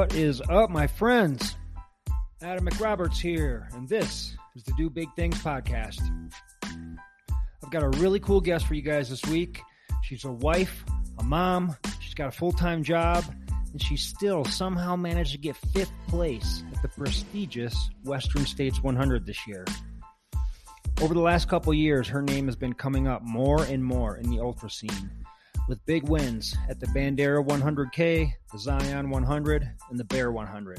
What is up, my friends? Adam McRoberts here, and this is the Do Big Things podcast. I've got a really cool guest for you guys this week. She's a wife, a mom, she's got a full time job, and she still somehow managed to get fifth place at the prestigious Western States 100 this year. Over the last couple years, her name has been coming up more and more in the ultra scene with big wins at the Bandera 100K, the Zion 100, and the Bear 100.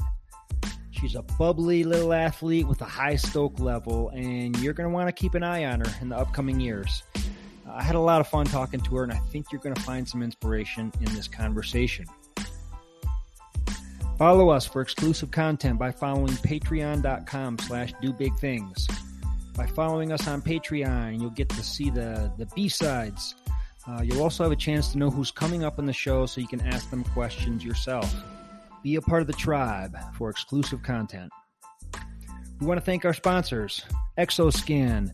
She's a bubbly little athlete with a high stoke level, and you're going to want to keep an eye on her in the upcoming years. I had a lot of fun talking to her, and I think you're going to find some inspiration in this conversation. Follow us for exclusive content by following patreon.com slash do big things. By following us on Patreon, you'll get to see the, the B-sides, uh, you'll also have a chance to know who's coming up on the show so you can ask them questions yourself. Be a part of the tribe for exclusive content. We want to thank our sponsors, Exoskin.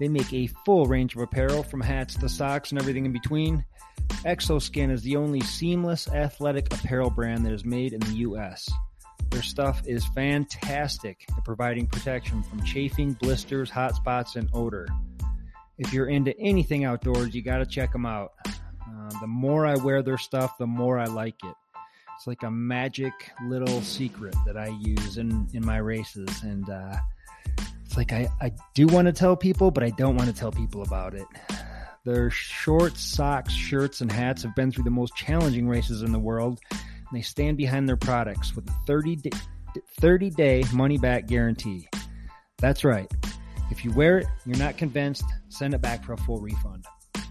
They make a full range of apparel from hats to socks and everything in between. Exoskin is the only seamless athletic apparel brand that is made in the U.S. Their stuff is fantastic at providing protection from chafing, blisters, hot spots, and odor if you're into anything outdoors, you got to check them out. Uh, the more I wear their stuff, the more I like it. It's like a magic little secret that I use in, in my races. And uh, it's like I, I do want to tell people, but I don't want to tell people about it. Their shorts, socks, shirts, and hats have been through the most challenging races in the world. And they stand behind their products with a 30 day, 30 day money back guarantee. That's right. If you wear it, you're not convinced, send it back for a full refund.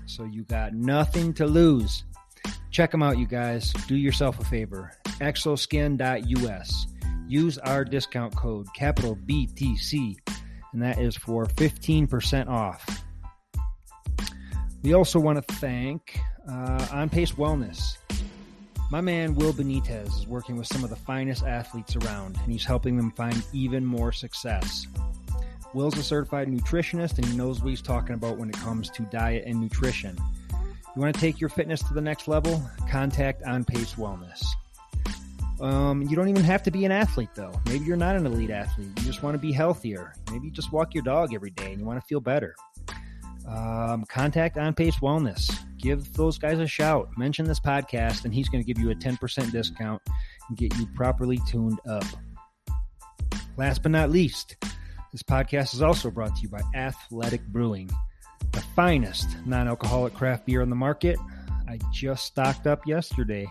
So you got nothing to lose. Check them out, you guys. Do yourself a favor. Exoskin.us. Use our discount code, capital BTC, and that is for 15% off. We also want to thank uh, On Pace Wellness. My man Will Benitez is working with some of the finest athletes around, and he's helping them find even more success. Will's a certified nutritionist and he knows what he's talking about when it comes to diet and nutrition. You want to take your fitness to the next level? Contact On Pace Wellness. Um, you don't even have to be an athlete though. Maybe you're not an elite athlete. You just want to be healthier. Maybe you just walk your dog every day and you want to feel better. Um, contact On Pace Wellness. Give those guys a shout. Mention this podcast, and he's going to give you a 10% discount and get you properly tuned up. Last but not least, this podcast is also brought to you by Athletic Brewing, the finest non alcoholic craft beer on the market. I just stocked up yesterday.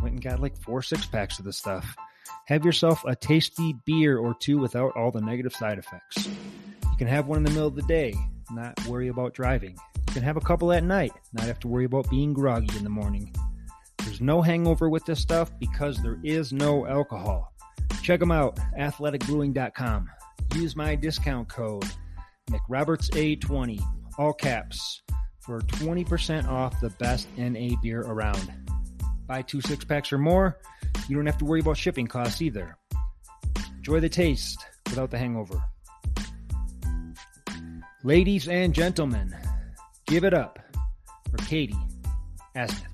Went and got like four six packs of this stuff. Have yourself a tasty beer or two without all the negative side effects. You can have one in the middle of the day, not worry about driving. You can have a couple at night, not have to worry about being groggy in the morning. There's no hangover with this stuff because there is no alcohol. Check them out, athleticbrewing.com use my discount code McRobertsA20, all caps, for 20% off the best NA beer around. Buy two six packs or more, you don't have to worry about shipping costs either. Enjoy the taste without the hangover. Ladies and gentlemen, give it up for Katie Asmuth.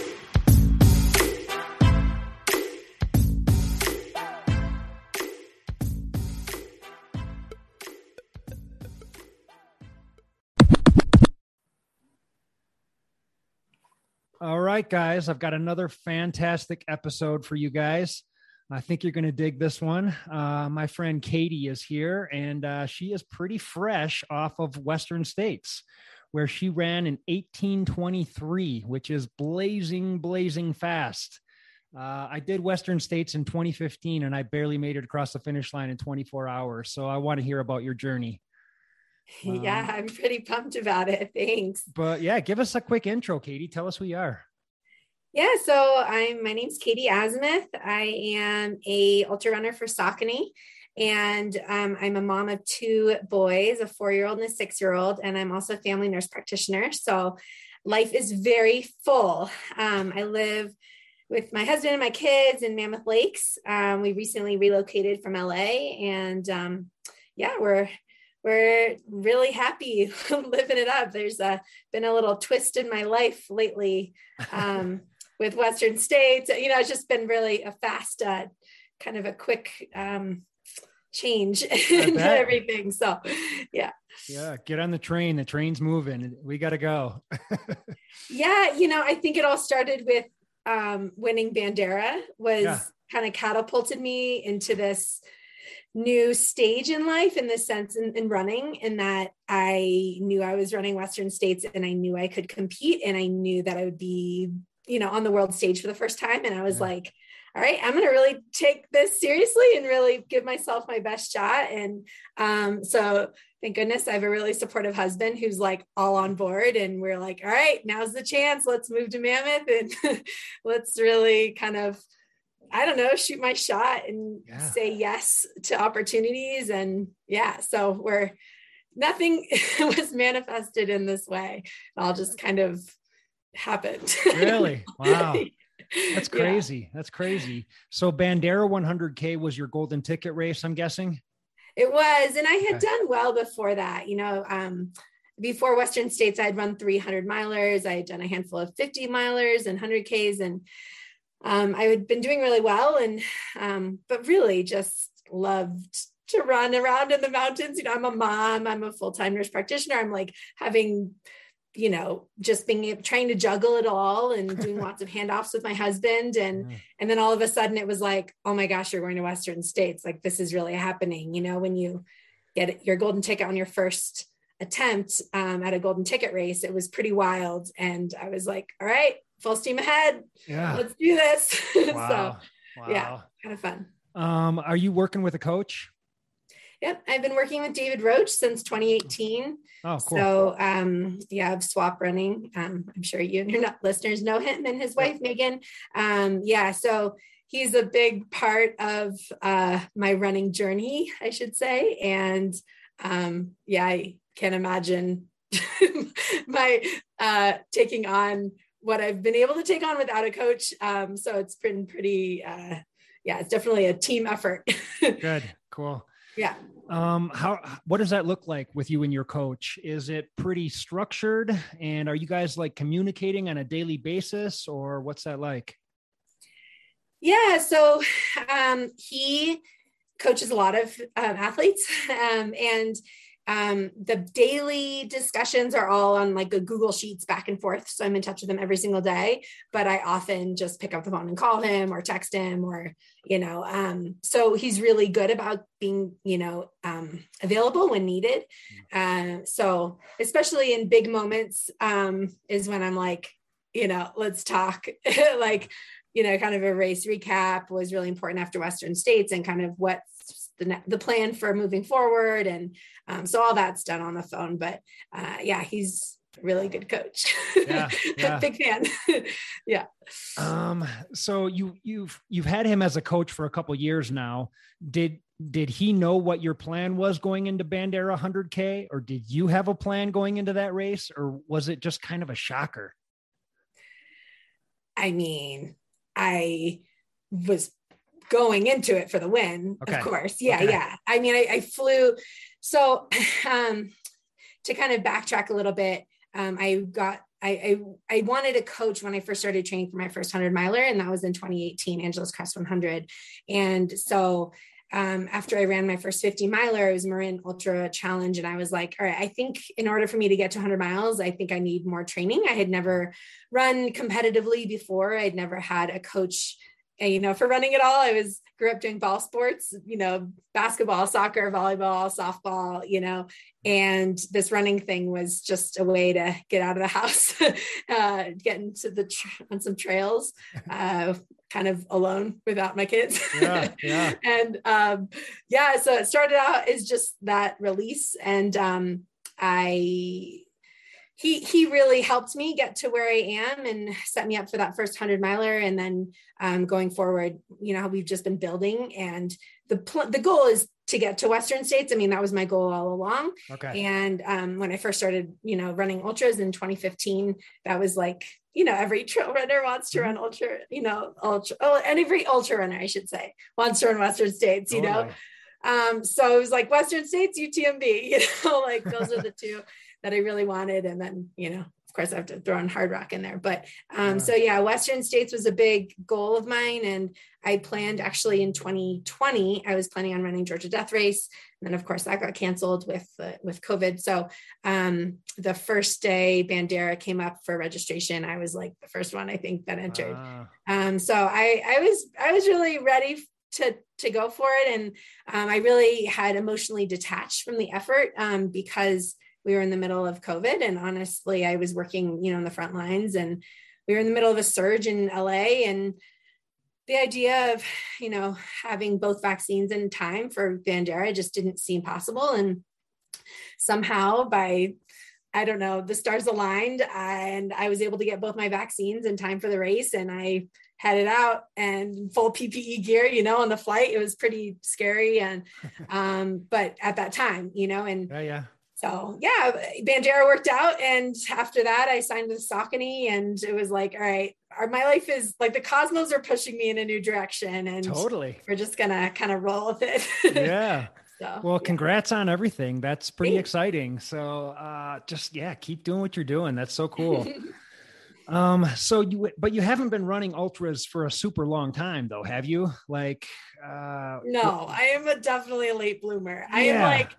All right, guys, I've got another fantastic episode for you guys. I think you're going to dig this one. Uh, my friend Katie is here, and uh, she is pretty fresh off of Western States, where she ran in 1823, which is blazing, blazing fast. Uh, I did Western States in 2015, and I barely made it across the finish line in 24 hours. So I want to hear about your journey. yeah, um, I'm pretty pumped about it. Thanks. But yeah, give us a quick intro, Katie. Tell us who you are. Yeah, so I'm my name's Katie Asmuth. I am a ultra runner for Saucony. And um, I'm a mom of two boys, a four year old and a six year old. And I'm also a family nurse practitioner. So life is very full. Um, I live with my husband and my kids in Mammoth Lakes. Um, we recently relocated from LA and um, yeah, we're we're really happy living it up. There's a, been a little twist in my life lately um, with Western states. You know, it's just been really a fast, uh, kind of a quick um, change in everything. So, yeah. Yeah, get on the train. The train's moving. We got to go. yeah, you know, I think it all started with um, winning Bandera was yeah. kind of catapulted me into this new stage in life in this sense in, in, running in that i knew i was running western states and i knew i could compete and i knew that i would be you know on the world stage for the first time. And i was yeah. like all right i'm going to really take this seriously and really give myself my best shot. And um, so thank goodness i have a really supportive husband who's like all on board and we're like all right now's the chance. Let's move to mammoth and let's really kind of I don't know, shoot my shot and yeah. say yes to opportunities. And yeah, so we're nothing was manifested in this way. It all just kind of happened. really? Wow. That's crazy. Yeah. That's crazy. So Bandera 100K was your golden ticket race, I'm guessing? It was. And I had okay. done well before that. You know, um, before Western States, I'd run 300 milers. I had done a handful of 50 milers and 100Ks. And um, I had been doing really well, and um, but really just loved to run around in the mountains. You know, I'm a mom, I'm a full time nurse practitioner. I'm like having, you know, just being trying to juggle it all and doing lots of handoffs with my husband, and and then all of a sudden it was like, oh my gosh, you're going to Western States. Like this is really happening. You know, when you get your golden ticket on your first attempt um, at a golden ticket race, it was pretty wild, and I was like, all right full steam ahead. Yeah. Let's do this. Wow. so wow. yeah, kind of fun. Um, are you working with a coach? Yep. I've been working with David Roche since 2018. Oh, cool. So um, yeah, I've SWAP running. Um, I'm sure you and your listeners know him and his wife, Megan. Um, yeah. So he's a big part of uh, my running journey, I should say. And um, yeah, I can't imagine my uh, taking on what I've been able to take on without a coach. Um, so it's been pretty, uh, yeah, it's definitely a team effort. Good, cool. Yeah. Um, how what does that look like with you and your coach? Is it pretty structured, and are you guys like communicating on a daily basis, or what's that like? Yeah, so um, he coaches a lot of um, athletes, um, and um, the daily discussions are all on like a Google Sheets back and forth. So I'm in touch with him every single day, but I often just pick up the phone and call him or text him or, you know, um, so he's really good about being, you know, um, available when needed. Uh, so especially in big moments um, is when I'm like, you know, let's talk like, you know, kind of a race recap was really important after Western States and kind of what the, the plan for moving forward. And um, so all that's done on the phone. But uh, yeah, he's a really good coach. Yeah, yeah. big fan. yeah. Um. So you you've you've had him as a coach for a couple years now. Did did he know what your plan was going into Bandera 100K, or did you have a plan going into that race, or was it just kind of a shocker? I mean, I was going into it for the win, okay. of course. Yeah, okay. yeah. I mean, I, I flew. So um, to kind of backtrack a little bit, um, I got I, I, I wanted a coach when I first started training for my first hundred miler, and that was in 2018, Angeles Crest 100. And so um, after I ran my first 50 miler, it was Marin Ultra Challenge. And I was like, all right, I think in order for me to get to 100 miles, I think I need more training. I had never run competitively before, I'd never had a coach and, you know, for running it all, I was grew up doing ball sports, you know, basketball, soccer, volleyball, softball, you know, and this running thing was just a way to get out of the house, uh, get into the tra- on some trails, uh, kind of alone without my kids. Yeah, yeah. and um, yeah, so it started out as just that release, and um, I he he really helped me get to where I am and set me up for that first hundred miler. And then um, going forward, you know, we've just been building, and the pl- the goal is to get to Western states. I mean, that was my goal all along. Okay. And um, when I first started, you know, running ultras in 2015, that was like, you know, every trail runner wants to mm-hmm. run ultra, you know, ultra, oh, and every ultra runner, I should say, wants to run Western states, you know. Um, so it was like Western States, UTMB, you know, like those are the two that I really wanted. And then, you know, of course I have to throw in Hardrock in there. But um, yeah. so yeah, Western States was a big goal of mine. And I planned actually in 2020, I was planning on running Georgia Death Race. And then of course that got canceled with uh, with COVID. So um, the first day Bandera came up for registration, I was like the first one I think that entered. Ah. Um, so I I was I was really ready to to go for it and um, i really had emotionally detached from the effort um, because we were in the middle of COVID. And honestly, I was working, you know, in the front lines and we were in the middle of a surge in LA. And the idea of, you know, having both vaccines in time for Bandera just didn't seem possible. And somehow by I don't know, the stars aligned and I was able to get both my vaccines in time for the race and I headed out and full PPE gear, you know, on the flight. It was pretty scary. And, um, but at that time, you know, and yeah, yeah so yeah, Bandera worked out. And after that, I signed with Saucony and it was like, all right, our, my life is like the cosmos are pushing me in a new direction. And totally, we're just gonna kind of roll with it. Yeah. so, well, congrats on everything. That's pretty Thanks. exciting. So uh, just, yeah, keep doing what you're doing. That's so cool. um, so you, but you haven't been running ultras for a super long time though, have you? Like, uh, no, I am a definitely a late bloomer. I am like,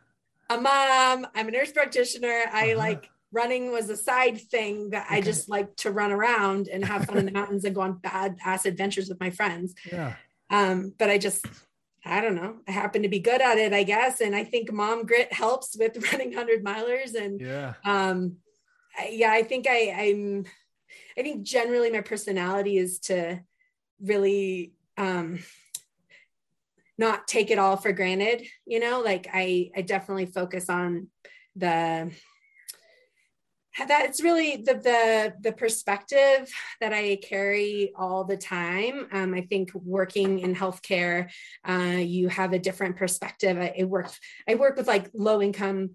a mom. I'm a nurse practitioner. I uh-huh. like running was a side thing that okay. I just like to run around and have fun in the mountains and go on bad ass adventures with my friends. Yeah. Um, but I just, I don't know. I happen to be good at it, I guess. And I think mom grit helps with running hundred milers. And yeah, um, I, yeah, I think I, I'm, I think generally my personality is to really, um, not take it all for granted you know like i i definitely focus on the that's really the the the perspective that I carry all the time. Um, I think working in healthcare, uh, you have a different perspective. I, I work I work with like low income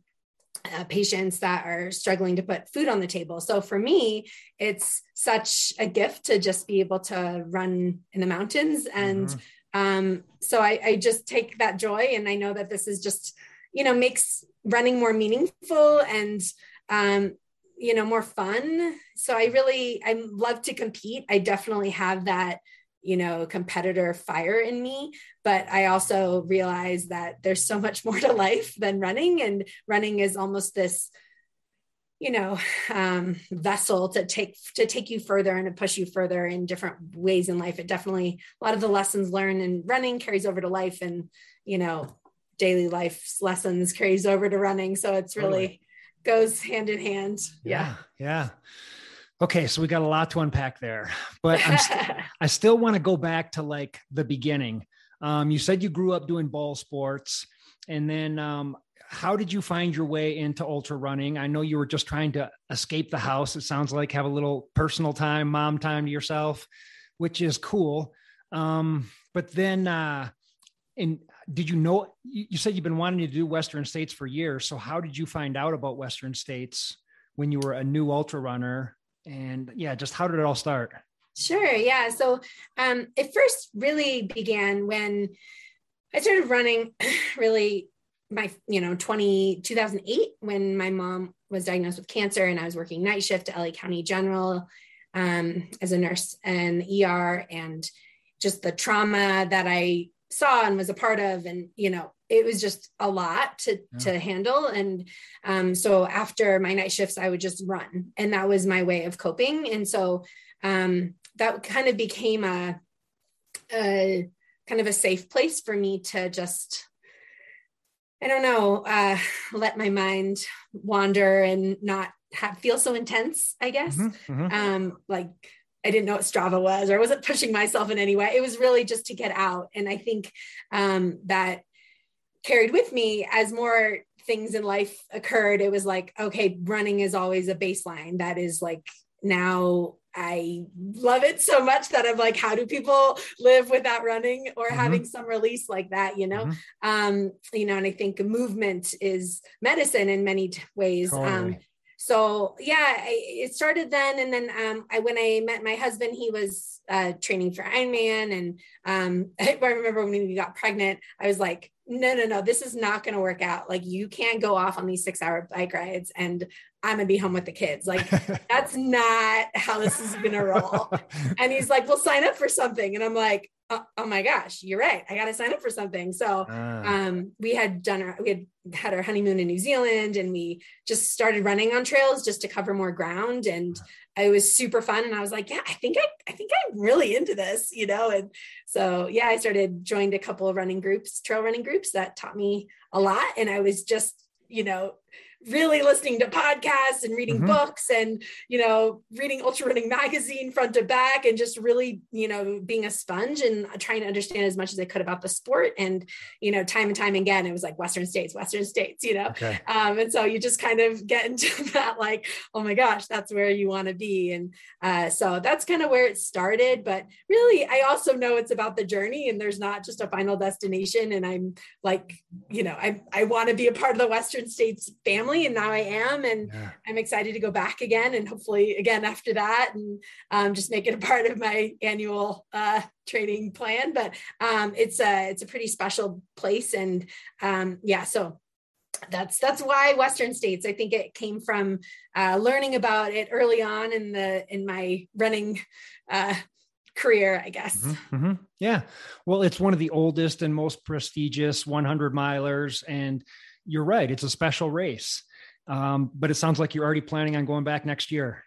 uh, patients that are struggling to put food on the table. So for me, it's such a gift to just be able to run in the mountains and. Mm-hmm um, so I, I just take that joy and I know that this is just, you know, makes running more meaningful and, um, you know, more fun. So I really, I love to compete. I definitely have that, you know, competitor fire in me, but I also realize that there's so much more to life than running and running is almost this, you know um, vessel to take to take you further and to push you further in different ways in life. It definitely a lot of the lessons learned in running carries over to life and you know daily life's lessons carries over to running. So it's really totally. goes hand in hand. Yeah. Yeah. Okay. So we got a lot to unpack there but I'm st- i still want to go back to like the beginning. Um, you said you grew up doing ball sports and then um, how did you find your way into ultra running? I know you were just trying to escape the house. It sounds like have a little personal time, mom time to yourself, which is cool. Um, but then, uh, and did you know? You said you've been wanting to do Western States for years. So how did you find out about Western States when you were a new ultra runner? And yeah, just how did it all start? Sure. Yeah. So um, it first really began when I started running really my you know 20 2008 when my mom was diagnosed with cancer and i was working night shift at la county general um, as a nurse and er and just the trauma that i saw and was a part of and you know it was just a lot to yeah. to handle. And um, so after my night shifts i would just run. And that was my way of coping. And so um, that kind of became a, a kind of a safe place for me to just i don't know uh, let my mind wander and not have, feel so intense i guess mm-hmm, mm-hmm. um like I didn't know what Strava was, or I wasn't pushing myself in any way. It was really just to get out. And I think um, that carried with me as more things in life occurred. It was like, okay, running is always a baseline. That is like now I love it so much that I'm like, how do people live without running or mm-hmm. having some release like that? You know, mm-hmm. um, you know, and I think movement is medicine in many t- ways. Um, totally. Um, so yeah, I, it started then. And then um, I, when I met my husband, he was uh, training for Ironman. And um, I remember when we got pregnant, I was like, no, no, no, this is not going to work out. Like you can't go off on these six hour bike rides and I'm gonna be home with the kids. Like that's not how this is gonna roll. And he's like, "We'll sign up for something," and I'm like, "Oh, oh my gosh, you're right. I got to sign up for something." So uh. um, we had done our we had had our honeymoon in New Zealand, and we just started running on trails just to cover more ground, and it was super fun. And I was like, "Yeah, I think I I think I'm really into this," you know. And so yeah, I started joined a couple of running groups, trail running groups that taught me a lot, and I was just you know really listening to podcasts and reading mm-hmm. books and you know reading ultra running magazine front to back and just really you know being a sponge and trying to understand as much as i could about the sport. And you know time and time again it was like western states western states you know? Okay. um, and so you just kind of get into that like oh my gosh that's where you want to be. And uh, so that's kind of where it started. But really i also know it's about the journey and there's not just a final destination. And i'm like you know i, I want to be a part of the western states family family and now I am and yeah. I'm excited to go back again and hopefully again after that and um, just make it a part of my annual uh, training plan but um, it's a it's a pretty special place and um, yeah so that's that's why western states i think it came from uh, learning about it early on in the in my running uh, career, I guess. Mm-hmm, mm-hmm. Yeah. Well, it's one of the oldest and most prestigious 100 milers. And you're right. It's a special race. Um, but it sounds like you're already planning on going back next year.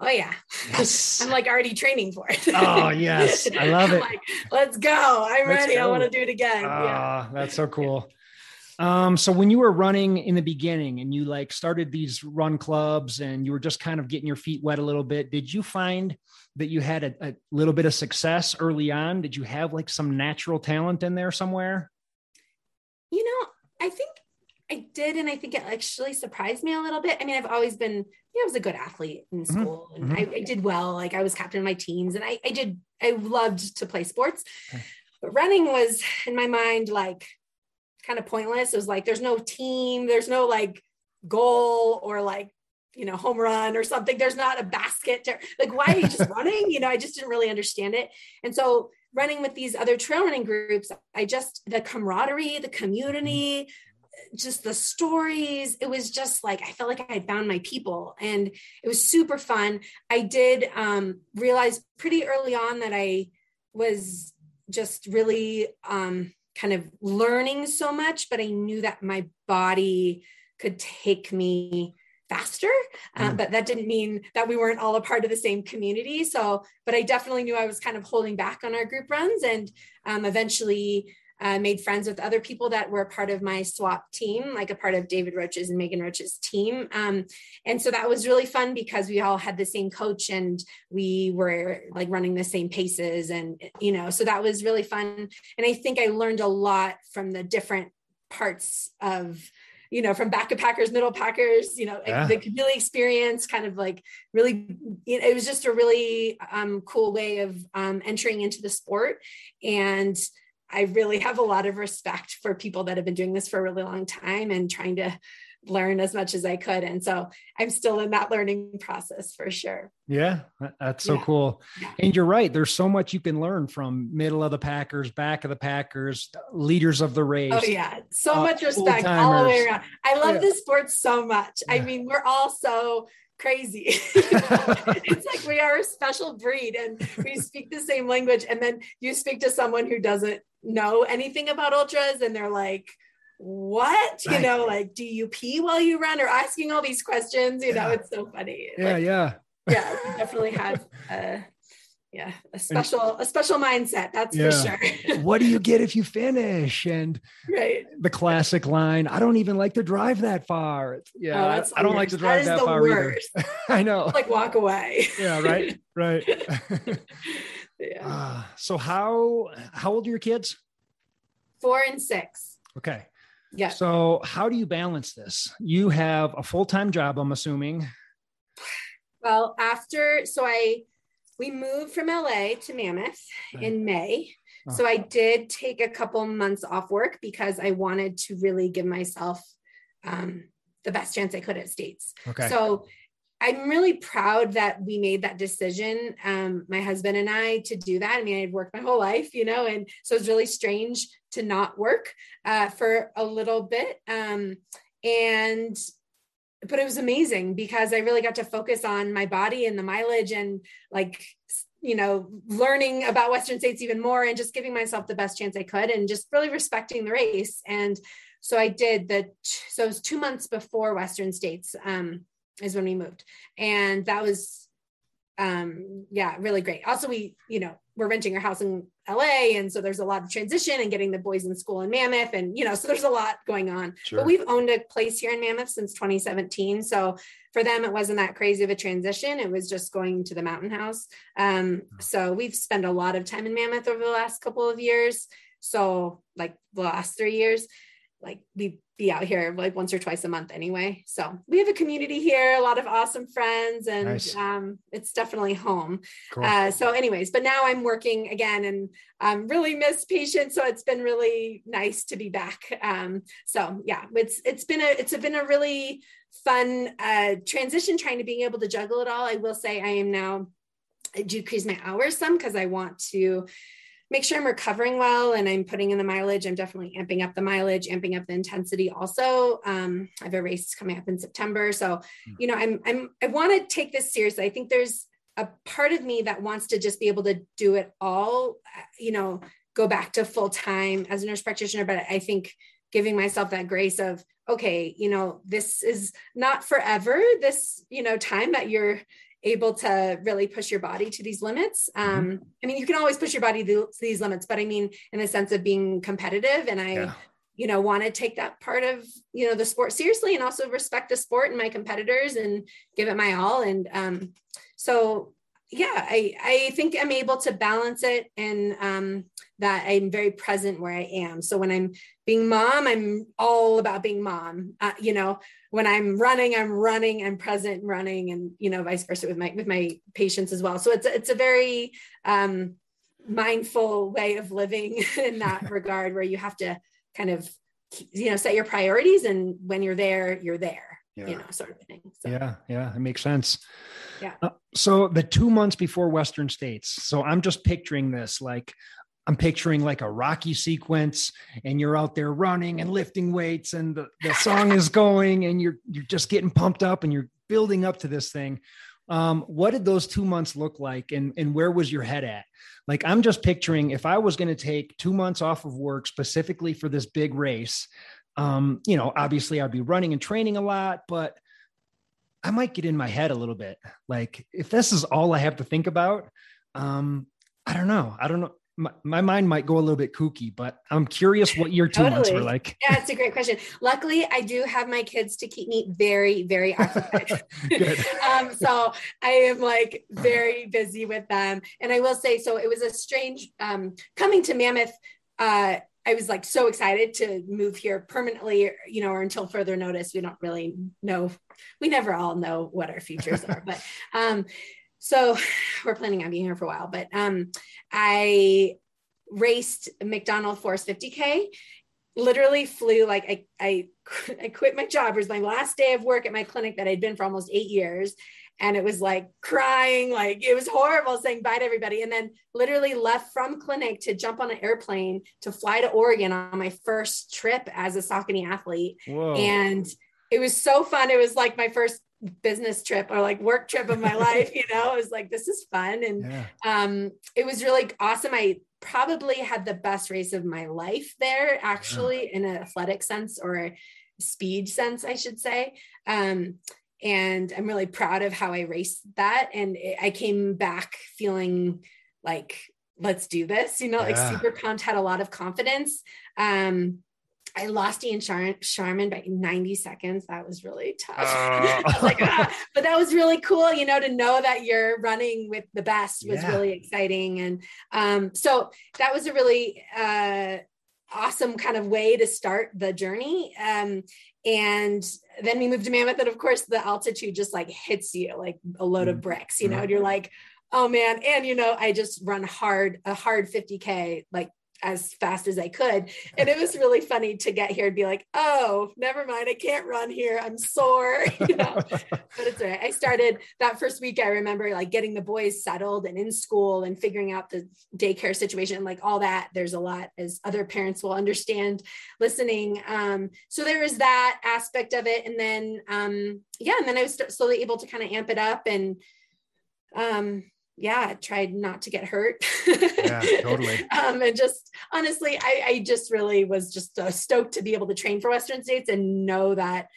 Oh yeah. Yes. I'm like already training for it. oh yes. I love it. Like, let's go. I'm let's ready. Go. I want to do it again. Ah, yeah. That's so cool. Um, so when you were running in the beginning and you like started these run clubs and you were just kind of getting your feet wet a little bit, did you find that you had a, a little bit of success early on? Did you have like some natural talent in there somewhere? You know, I think I did, and I think it actually surprised me a little bit. I mean, I've always been, yeah, I was a good athlete in mm-hmm. school, mm-hmm. and mm-hmm. I, I, did well. Like I was captain of my teams, and I, I did, I loved to play sports. But running was in my mind like kind of pointless. It was like there's no team, there's no like goal or like you know home run or something. There's not a basket. To, like why are you just running? You know, I just didn't really understand it, and so running with these other trail running groups, I just the camaraderie, the community, just the stories. It was just like i felt like i had found my people and it was super fun. I did um, realize pretty early on that i was just really um, kind of learning so much but i knew that my body could take me faster uh, mm. but that didn't mean that we weren't all a part of the same community. So but i definitely knew i was kind of holding back on our group runs and um, eventually uh, made friends with other people that were part of my SWAP team, like a part of David Roche's and Megan Roche's team. Um, and so that was really fun because we all had the same coach and we were like running the same paces. And, you know, so that was really fun. And I think I learned a lot from the different parts of you know, from back packers, middle packers, you know, yeah. the community experience kind of like really, it was just a really um, cool way of um, entering into the sport. And I really have a lot of respect for people that have been doing this for a really long time and trying to learn as much as I could. And so I'm still in that learning process for sure. Yeah, that's so yeah. cool. And you're right. There's so much you can learn from middle of the Packers, back of the Packers, leaders of the race. Oh, yeah. So uh, much respect all the way around. I love yeah. this sport so much. I mean, we're all so crazy. it's like we are a special breed and we speak the same language. And then you speak to someone who doesn't know anything about ultras and they're like, what? You know, like, do you pee while you run or asking all these questions? You know, it's so funny. Yeah, like, yeah. yeah, we definitely have uh yeah, a special a special mindset, that's Yeah. for sure. what do you get if you finish? And right. the classic line, I don't even like to drive that far. Yeah, Oh, I- that's I, the don't like to drive is that, the far worst. either. I know. like walk away. yeah, right, right. yeah. Ah, so how how old are your kids? Four and six. Okay. Yeah. So how do you balance this? You have a full-time job, I'm assuming. Well, after so I we moved from LA to Mammoth Right. in May. Oh. So I did take a couple months off work because I wanted to really give myself um, the best chance I could at states. Okay. So I'm really proud that we made that decision, um, my husband and I, to do that. I mean, I'd worked my whole life, you know, and so it's really strange to not work uh, for a little bit. Um, and but it was amazing because I really got to focus on my body and the mileage and like you know learning about Western States even more and just giving myself the best chance I could and just really respecting the race. And so I did the so it was two months before Western States. Um, is when we moved. And that was um yeah really great. Also we you know we're renting our house in la and so there's a lot of transition and getting the boys in school in mammoth and you know so there's a lot going on. Sure. but we've owned a place here in mammoth since 2017 so for them it wasn't that crazy of a transition. It was just going to the mountain house. Um so we've spent a lot of time in mammoth over the last couple of years. So like the last three years like we be out here like once or twice a month anyway. So we have a community here, a lot of awesome friends, and Nice. um, it's definitely home. Cool. Uh, so, anyways, but now I'm working again and um, really miss patients. So it's been really nice to be back. Um, so yeah, it's it's been a it's been a really fun uh, transition trying to being able to juggle it all. I will say I am now I decrease my hours some because I want to make sure I'm recovering well and I'm putting in the mileage. I'm definitely amping up the mileage, amping up the intensity also. Um, I have a race coming up in September. So, you know, I'm I'm I want to take this seriously. I think there's a part of me that wants to just be able to do it all, you know, go back to full time as a nurse practitioner. But I think giving myself that grace of, okay, you know, this is not forever, this, you know, time that you're able to really push your body to these limits. Um, I mean, you can always push your body to these limits, but I mean, in the sense of being competitive. And I, Yeah. you know, want to take that part of, you know, the sport seriously and also respect the sport and my competitors and give it my all. And um, so, yeah, I, I think I'm able to balance it and um, that I'm very present where I am. So when I'm being mom, I'm all about being mom. Uh, you know, when I'm running, I'm running, I'm present and running, and you know, vice versa with my with my patients as well. So it's it's a very um, mindful way of living in that regard, where you have to kind of you know set your priorities, and when you're there, you're there. Yeah. You know, sort of thing. So, Yeah, yeah, it makes sense. Yeah. Uh, so the two months before Western States. So I'm just picturing this like I'm picturing like a Rocky sequence, and you're out there running and lifting weights, and the, the song is going, and you're you're just getting pumped up, and you're building up to this thing. Um, what did those two months look like, and and where was your head at? Like I'm just picturing if I was going to take two months off of work specifically for this big race, um, you know, obviously I'd be running and training a lot, but I might get in my head a little bit. Like if this is all I have to think about, um, I don't know. I don't know. My, my mind might go a little bit kooky, but I'm curious what your two months were like. Yeah, it's a great question. Luckily, I do have my kids to keep me very, very occupied. Um, so I am like very busy with them. And I will say, so it was a strange um, coming to Mammoth. Uh, I was like so excited to move here permanently, you know, or until further notice. We don't really know. We never all know what our futures are, but um, so we're planning on being here for a while. But um, I raced McDonald Forest 50K literally flew like I, I I quit my job. It was my last day of work at my clinic that I'd been for almost eight years. And it was like crying, like it was horrible saying bye to everybody. And then literally left from clinic to jump on an airplane to fly to Oregon on my first trip as a Saucony athlete. Whoa. And it was so fun. It was like my first business trip or like work trip of my life, you know, it was like, this is fun. And yeah. um, it was really awesome. I probably had the best race of my life there, actually, yeah. in an athletic sense or speed sense, I should say. Um, and I'm really proud of how I raced that. And it, I came back feeling like, let's do this, you know, yeah. like super pumped, had a lot of confidence. Um, I lost Ian Char- Sharman by 90 seconds. That was really tough. Uh. like, ah. But that was really cool, you know, to know that you're running with the best was yeah. really exciting. And um, so that was a really uh, awesome kind of way to start the journey. Um, and then we moved to Mammoth, and of course, the altitude just like hits you like a load of mm. bricks, you know, and you're like, oh man. And, you know, I just run hard, a hard 50K, like as fast as I could. And it was really funny to get here and be like, oh, never mind, I can't run here. I'm sore. you know, but it's all right. I started that first week. I remember like getting the boys settled and in school and figuring out the daycare situation, like all that. There's a lot as other parents will understand listening. Um, so there was that aspect of it. And then, um, yeah, and then I was slowly able to kind of amp it up and, um, yeah, tried not to get hurt. yeah, totally. um, and just honestly, I, I just really was just uh, stoked to be able to train for Western States and know that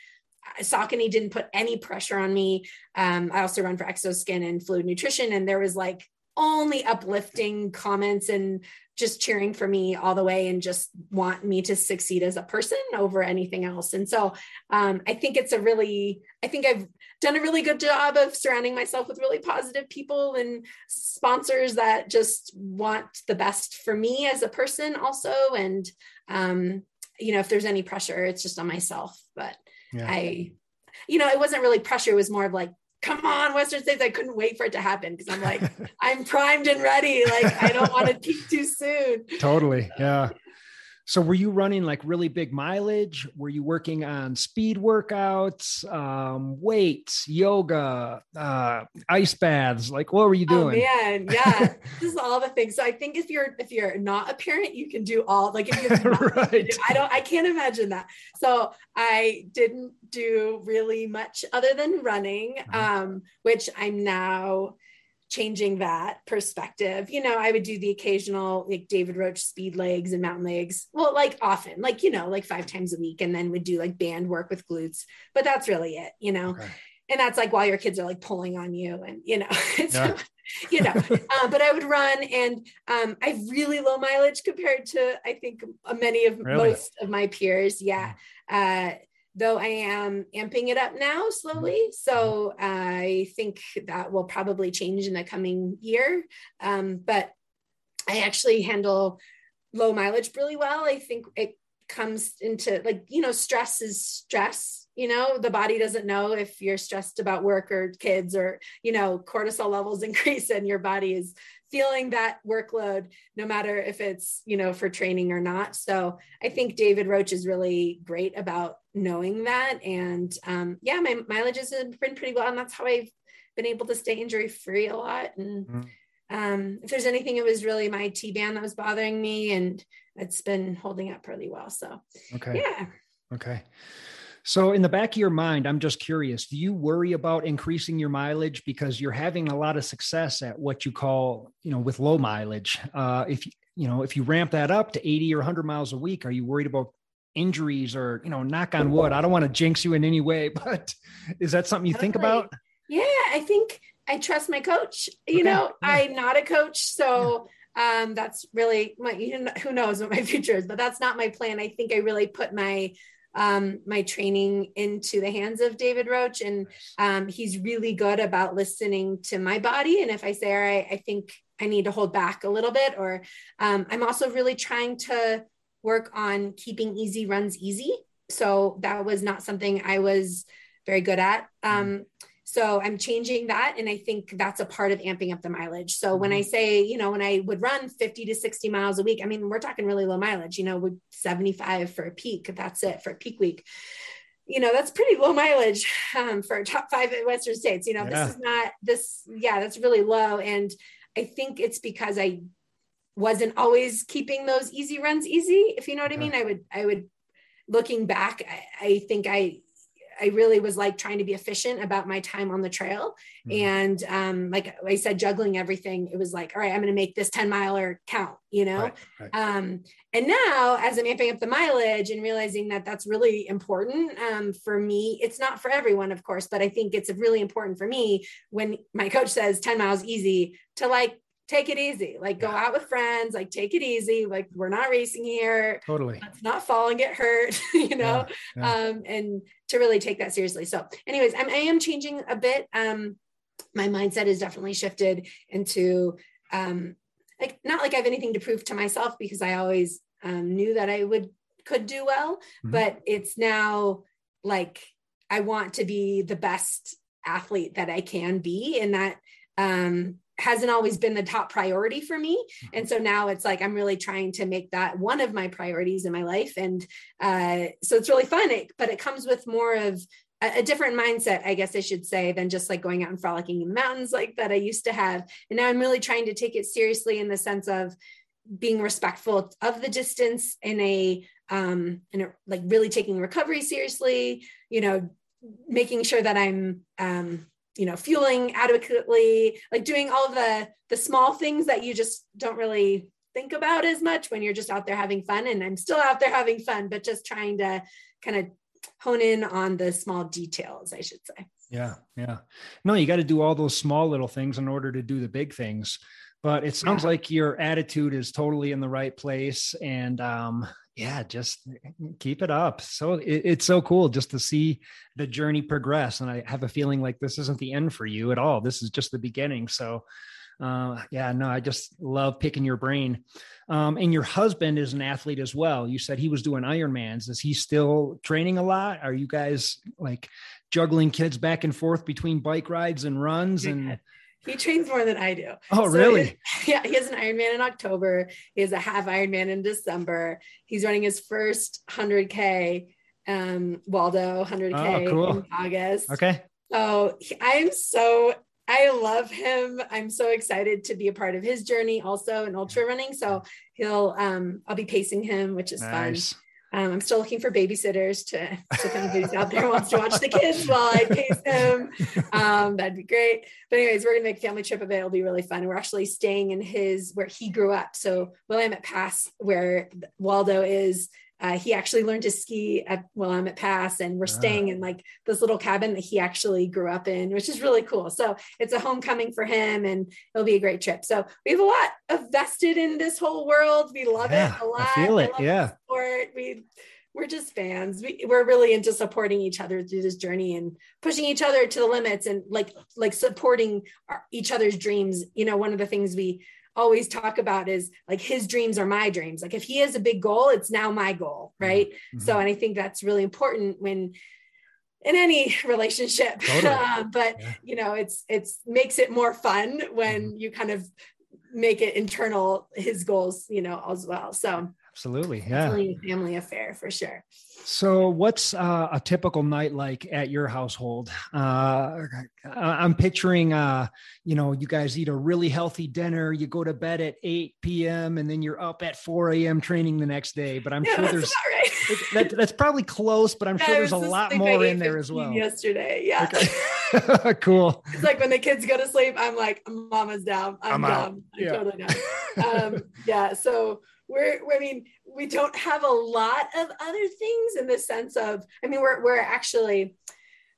Saucony didn't put any pressure on me. Um, I also run for Exoskin and Fluid Nutrition, and there was like only uplifting comments and just cheering for me all the way and just want me to succeed as a person over anything else. And so um, I think it's a really, I think I've done a really good job of surrounding myself with really positive people and sponsors that just want the best for me as a person also. And, um, you know, if there's any pressure, it's just on myself. But yeah. I, you know, it wasn't really pressure. It was more of like, come on, Western States. I couldn't wait for it to happen because I'm like, I'm primed and ready. Like, I don't want to peak too soon. Totally. Yeah. So were you running like really big mileage? Were you working on speed workouts, um, weights, yoga, uh, ice baths? Like what were you oh, doing? Oh man, yeah, this is all the things. So I think if you're if you're not a parent, you can do all like if you're right. I don't I can't imagine that. So I didn't do really much other than running, uh-huh. um, which I'm now changing that perspective. You know, I would do the occasional like David Roche speed legs and mountain legs. Well, like often, like, you know, like five times a week, and then would do like band work with glutes. But that's really it, you know. Okay. And that's like while your kids are like pulling on you and you know, it's yeah. you know, uh, but I would run and um, I have really low mileage compared to I think many of really? most of my peers. Yeah. Uh, though I am amping it up now slowly. So I think that will probably change in the coming year. Um, but I actually handle low mileage really well. I think it comes into like, you know, stress is stress. You know, the body doesn't know if you're stressed about work or kids or, you know, cortisol levels increase and your body is feeling that workload no matter if it's you know for training or not. So i think david roche is really great about knowing that. And um, yeah my mileage has been pretty well and that's how i've been able to stay injury free a lot. And mm-hmm. um, if there's anything it was really my t-band that was bothering me and it's been holding up really well. So okay. yeah. Okay so, in the back of your mind, I'm just curious do you worry about increasing your mileage because you're having a lot of success at what you call, you know, with low mileage? Uh, if you know, if you ramp that up to 80 or 100 miles a week, are you worried about injuries or, you know, knock on wood? I don't want to jinx you in any way, but is that something you think about? Yeah, I think I trust my coach. You okay. know, yeah. I'm not a coach, so. Yeah. Um, that's really my, you know, who knows what my future is, but that's not my plan. I think I really put my um, my training into the hands of David Roche. And um, he's really good about listening to my body. And if I say, all right, I think I need to hold back a little bit, or um, I'm also really trying to work on keeping easy runs easy. So that was not something I was very good at. Um, so I'm changing that. And I think that's a part of amping up the mileage. So when I mm-hmm. say, you know, when I would run 50 to 60 miles a week, I mean, we're talking really low mileage, you know, with 75 for a peak. That's it for a peak week. You know, that's pretty low mileage um, for top five Western states. You know, yeah. this is not this, yeah, that's really low. And I think it's because I wasn't always keeping those easy runs easy. If you know what I mean, I would, I would, looking back, I, I think I I really was like trying to be efficient about my time on the trail. Mm-hmm. And um, like I said, juggling everything, it was like, all right, I'm going to make this 10 miler count, you know? Right, right. Um, and now as I'm amping up the mileage and realizing that that's really important um, for me, it's not for everyone, of course, but I think it's really important for me when my coach says 10 miles easy to like take it easy. Like go out with friends, like take it easy. Like we're not racing here. Totally. Let's not fall and get hurt, you know, yeah, yeah. Um, and to really take that seriously. So anyways, I'm, I am changing a bit. Um, my mindset has definitely shifted into, um, like, not like I have anything to prove to myself because I always um, knew that I would, could do well, mm-hmm. but it's now like, I want to be the best athlete that I can be. And that, um, hasn't always been the top priority for me. And mm-hmm. so now it's like i'm really trying to make that one of my priorities in my life. And uh, so it's really fun. It, but it comes with more of a, a, different mindset i guess i should say than just like going out and frolicking in the mountains like that i used to have. And now i'm really trying to take it seriously in the sense of being respectful of the distance in a um in a, like really taking recovery seriously you know making sure that i'm um you know fueling adequately like doing all the the small things that you just don't really think about as much when you're just out there having fun. And i'm still out there having fun but just trying to kind of hone in on the small details i should say. Yeah yeah. No you got to do all those small little things in order to do the big things. But it sounds yeah. like your attitude is totally in the right place and um yeah, just keep it up. So it, it's so cool just to see the journey progress. And I have a feeling like this isn't the end for you at all. This is just the beginning. So, uh, yeah, no, I just love picking your brain. Um, and your husband is an athlete as well. You said he was doing Ironmans. Is he still training a lot? Are you guys like juggling kids back and forth between bike rides and runs? And he trains more than I do. Oh, so really? He, yeah, he has an Ironman in October. He has a half Ironman in December. He's running his first 100K, um, Waldo 100K oh, cool. in August. Okay. So I'm so, I love him. I'm so excited to be a part of his journey also in ultra running. So he'll, um, I'll be pacing him, which is nice. fun. Um, I'm still looking for babysitters to, if anybody's out there wants to watch the kids while I pace them. Um, that'd be great. But anyways, we're gonna make a family trip of it. It'll be really fun. We're actually staying in his where he grew up. So Willamette Pass, where Waldo is, uh, he actually learned to ski at Willamette Pass, and we're staying in like this little cabin that he actually grew up in, which is really cool. So it's a homecoming for him, and it'll be a great trip. So we have a lot of vested in this whole world. We love yeah, it a lot. I feel it. yeah. Sport. We we're just fans. We, we're really into supporting each other through this journey and pushing each other to the limits and like like supporting our, each other's dreams. You know, one of the things we always talk about is like his dreams are my dreams. Like if he has a big goal, it's now my goal, mm-hmm. right? Mm-hmm. So, and I think that's really important when in any relationship. Totally. Uh, but yeah. you know, it's it's makes it more fun when mm-hmm. you kind of make it internal his goals, you know, as well. So absolutely, yeah, it's a family affair for sure. So, what's uh, a typical night like at your household? Uh, I'm picturing, uh, you know, you guys eat a really healthy dinner, you go to bed at 8 p.m., and then you're up at 4 a.m. training the next day. But I'm yeah, sure there's right. that, that's probably close, but I'm yeah, sure there's a lot more in there as well. Yesterday, yeah. Okay. cool. It's like when the kids go to sleep, I'm like, Mama's down. I'm, I'm down. I'm yeah. totally down. Um, yeah. So we're, I mean, we don't have a lot of other things in the sense of, I mean, we're, we're actually,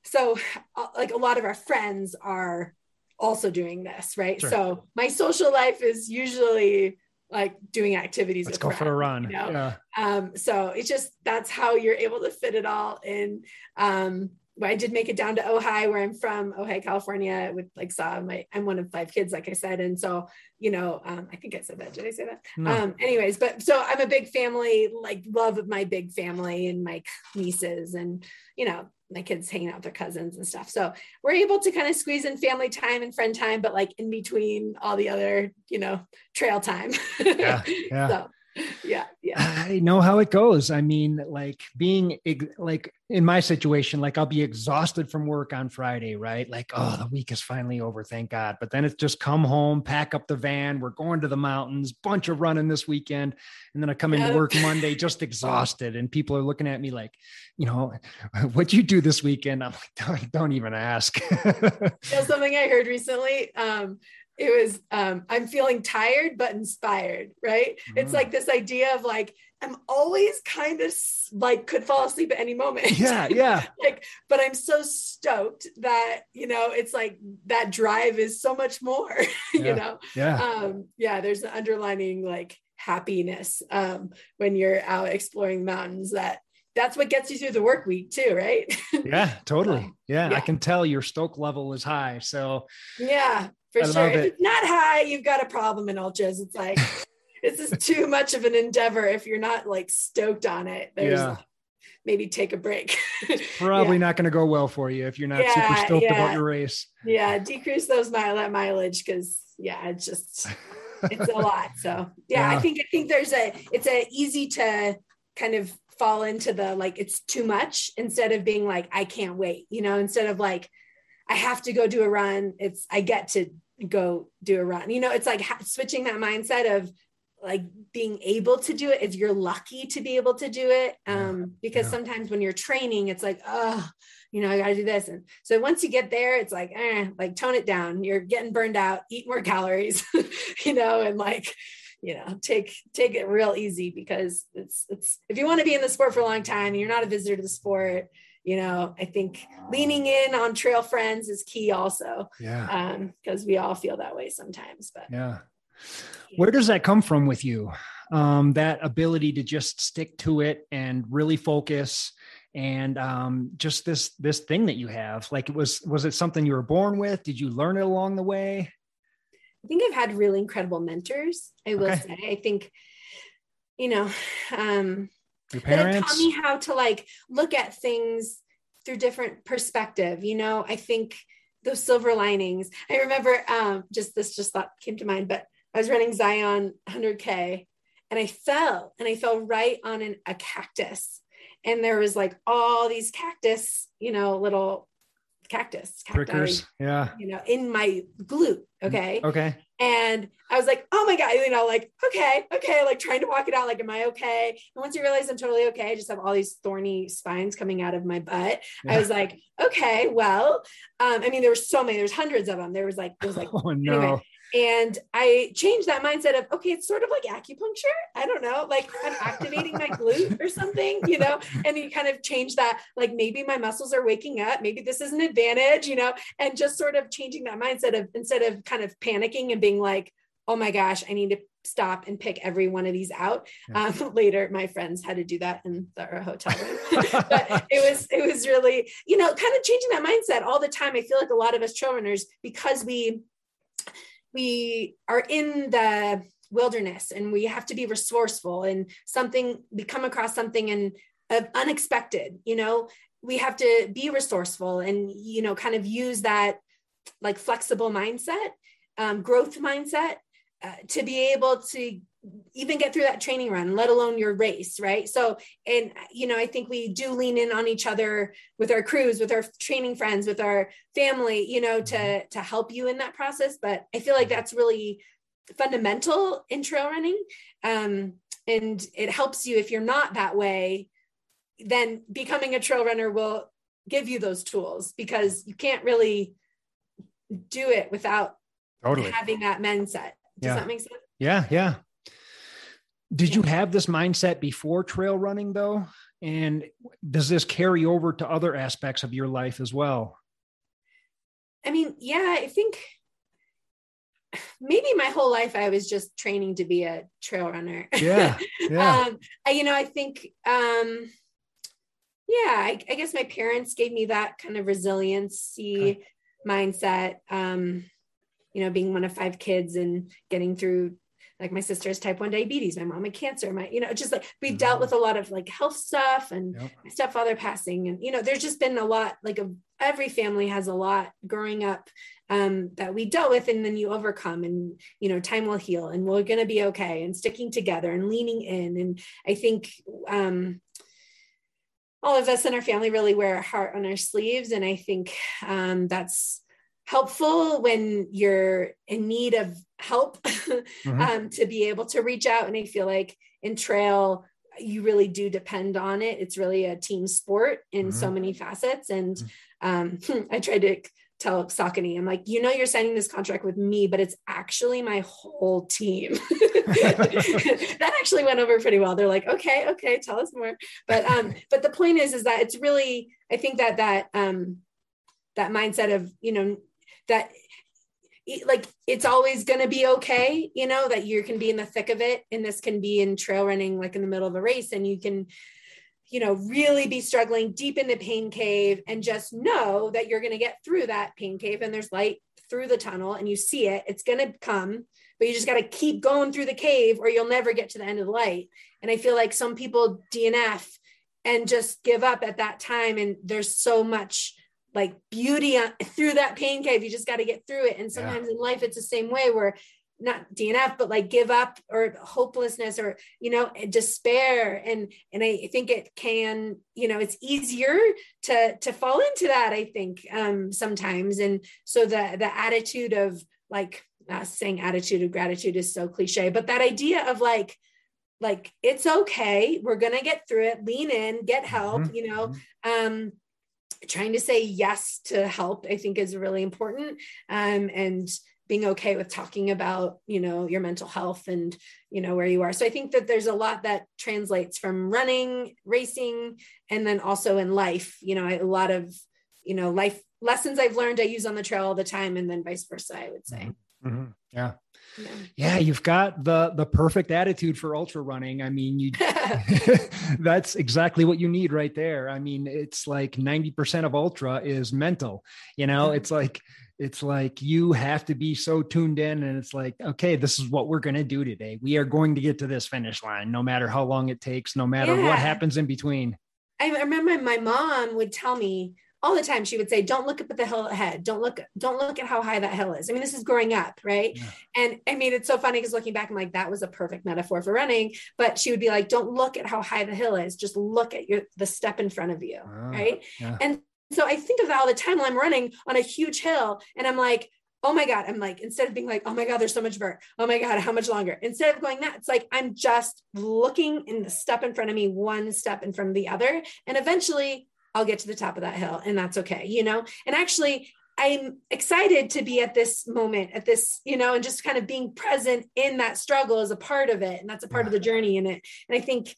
so uh, like a lot of our friends are also doing this, right? Sure. So my social life is usually like doing activities. Let's go friends, for a run. You know? Yeah. Um, so it's just that's how you're able to fit it all in. Um, I did make it down to Ojai, where I'm from, Ojai, California, with like saw my I'm one of five kids, like I said. And so, you know, um, I think I said that. Did I say that? No. Um, anyways, but so I'm a big family, like love of my big family and my nieces and you know, my kids hanging out with their cousins and stuff. So we're able to kind of squeeze in family time and friend time, but like in between all the other, you know, trail time. Yeah. yeah. so yeah yeah. I know how it goes. I mean like being like in my situation like i'll be exhausted from work on friday right? Like oh the week is finally over thank god. But then it's just come home pack up the van we're going to the mountains bunch of running this weekend and then i come into work monday just exhausted and people are looking at me like you know what'd you do this weekend? I'm like don't, don't even ask. You know, something i heard recently? Um it was um, i'm feeling tired but inspired right mm-hmm. it's like this idea of like i'm always kind of like could fall asleep at any moment yeah yeah like but i'm so stoked that you know it's like that drive is so much more yeah. you know yeah um yeah there's an underlining like happiness um when you're out exploring mountains that that's what gets you through the work week too, right? Yeah, totally. Yeah, yeah, I can tell your stoke level is high. So yeah, for I sure. If it's not high, you've got a problem in ultras. It's like this is too much of an endeavor if you're not like stoked on it. There's yeah. maybe take a break. Probably yeah. not going to go well for you if you're not yeah, super stoked about your race. Yeah, decrease those mile that mileage because yeah, it's just it's a lot. So yeah, I think I think there's a it's a easy to kind of fall into the like it's too much instead of being like I can't wait. You know, instead of like I have to go do a run. It's I get to go do a run. You know, it's like switching that mindset of like being able to do it. If you're lucky to be able to do it, um, because yeah. sometimes when you're training, it's like, oh, you know, I got to do this. And so once you get there, it's like, eh, like tone it down. You're getting burned out. Eat more calories, you know, and like you know take take it real easy because it's it's if you want to be in the sport for a long time and you're not a visitor to the sport you know i think leaning in on trail friends is key also yeah. um because we all feel that way sometimes but yeah. Where does that come from with you? Um that ability to just stick to it and really focus and um just this this thing that you have like it was was it something you were born with? Did you learn it along the way? I think i've had really incredible mentors i will okay. say. I think you know um your parents taught me how to like look at things through different perspective you know i think those silver linings i remember um just this just thought came to mind but i was running zion 100k and i fell and i fell right on an, a cactus and there was like all these cactus you know little cactus, cacti, Prickers. yeah, you know, in my glute. Okay. Okay. And I was like, oh my God, you know, like, okay, okay, like trying to walk it out, like, am I okay? And once you realize I'm totally okay, I just have all these thorny spines coming out of my butt. Yeah. I was like, okay, well, um, I mean, there were so many, there's hundreds of them. There was like, there was like, oh no. Anyway, and I changed that mindset of, okay, it's sort of like acupuncture. I don't know, like I'm activating my glute or something, you know, and you kind of change that, like maybe my muscles are waking up, maybe this is an advantage, you know, and just sort of changing that mindset of instead of kind of panicking and being like, oh my gosh, I need to stop and pick every one of these out. Yeah. Um, later, my friends had to do that in the hotel room. but it was it was really, you know, kind of changing that mindset all the time. I feel like a lot of us trail runners, because we we are in the wilderness and we have to be resourceful and something we come across something and uh, unexpected you know? We have to be resourceful and you know kind of use that like flexible mindset um, growth mindset uh, to be able to even get through that training run let alone your race right so and you know i think we do lean in on each other with our crews with our training friends with our family you know to mm-hmm. to help you in that process but i feel like that's really fundamental in trail running um, and it helps you if you're not that way then becoming a trail runner will give you those tools because you can't really do it without totally. having that mindset does yeah. that make sense yeah yeah did you have this mindset before trail running though? And does this carry over to other aspects of your life as well? I mean, yeah, I think maybe my whole life I was just training to be a trail runner. Yeah. yeah. um, I, you know, I think, um, yeah, I, I, guess my parents gave me that kind of resiliency okay. mindset. Um, you know, being one of five kids and getting through like my sister has type 1 diabetes my mom had cancer my you know just like we mm-hmm. dealt with a lot of like health stuff and yep. my stepfather passing and you know there's just been a lot like of every family has a lot growing up um, that we dealt with and then you overcome and you know time will heal and we're going to be okay and sticking together and leaning in and i think um, all of us in our family really wear a heart on our sleeves and i think um, that's helpful when you're in need of help mm-hmm. um, to be able to reach out and i feel like in trail you really do depend on it it's really a team sport in mm-hmm. so many facets and mm-hmm. um, i tried to tell Saucony, I'm like, you know, you're signing this contract with me, but it's actually my whole team. that actually went over pretty well. They're like, okay, okay, tell us more. But um, but the point is, is that it's really, I think that that um that mindset of, you know, that like it's always going to be okay you know that you can be in the thick of it and this can be in trail running like in the middle of a race and you can you know really be struggling deep in the pain cave and just know that you're going to get through that pain cave and there's light through the tunnel and you see it it's going to come but you just got to keep going through the cave or you'll never get to the end of the light. And i feel like some people dnf and just give up at that time and there's so much like beauty through that pain cave. You just got to get through it. And sometimes yeah. in life, it's the same way where not DNF, but like give up or hopelessness or, you know, despair. And, and I think it can, you know, it's easier to, to fall into that, I think, um, sometimes. And so the, the attitude of like, uh, saying attitude of gratitude is so cliche, but that idea of like, like, it's okay. We're going to get through it, lean in, get help, mm-hmm. you know, mm-hmm. um, trying to say yes to help i think is really important um, and being okay with talking about you know your mental health and you know where you are so i think that there's a lot that translates from running racing and then also in life you know a lot of you know life lessons i've learned i use on the trail all the time and then vice versa i would say mm-hmm. mm-hmm. yeah yeah. yeah. you've got the the perfect attitude for ultra running. I mean, you that's exactly what you need right there. I mean, it's like 90% of ultra is mental. You know, it's like it's like you have to be so tuned in and it's like, okay, this is what we're going to do today. We are going to get to this finish line no matter how long it takes, no matter yeah. what happens in between. I remember my mom would tell me, all the time she would say don't look up at the hill ahead don't look don't look at how high that hill is i mean this is growing up right yeah. and i mean it's so funny because looking back i'm like that was a perfect metaphor for running but she would be like don't look at how high the hill is just look at your the step in front of you oh, right yeah. and so i think of that all the time when i'm running on a huge hill and i'm like oh my God, I'm like, instead of being like, oh my God, there's so much vert. Oh my God, how much longer? Instead of going that, it's like, I'm just looking in the step in front of me, one step in front of the other. And eventually I'll get to the top of that hill and that's okay, you know? And actually, I'm excited to be at this moment, at this, you know, and just kind of being present in that struggle is a part of it. And that's a part of the journey in it. And I think,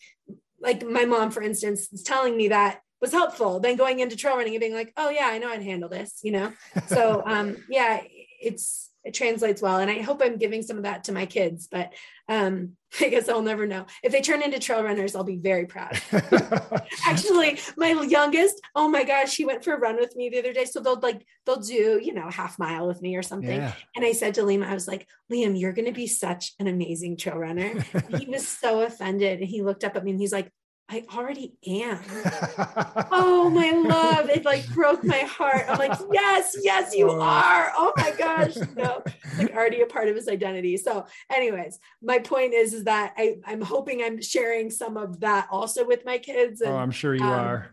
like my mom, for instance, is telling me that was helpful. Then going into trail running and being like, oh, yeah, I know I'd handle this, you know? so, um, yeah, it's, it translates well. And I hope I'm giving some of that to my kids, but um, I guess I'll never know. If they turn into trail runners, I'll be very proud. Actually, my youngest, oh my gosh, he went for a run with me the other day. So they'll like, they'll do, you know, half mile with me or something. Yeah. And I said to Liam, I was like, Liam, you're going to be such an amazing trail runner. he was so offended. And he looked up at me and he's like, I already am. oh my love. It like broke my heart. I'm like, yes, yes, you oh. are. Oh my gosh. No, like already a part of his identity. So, anyways, my point is, is that I, I'm hoping I'm sharing some of that also with my kids. And, oh, I'm sure you um, are.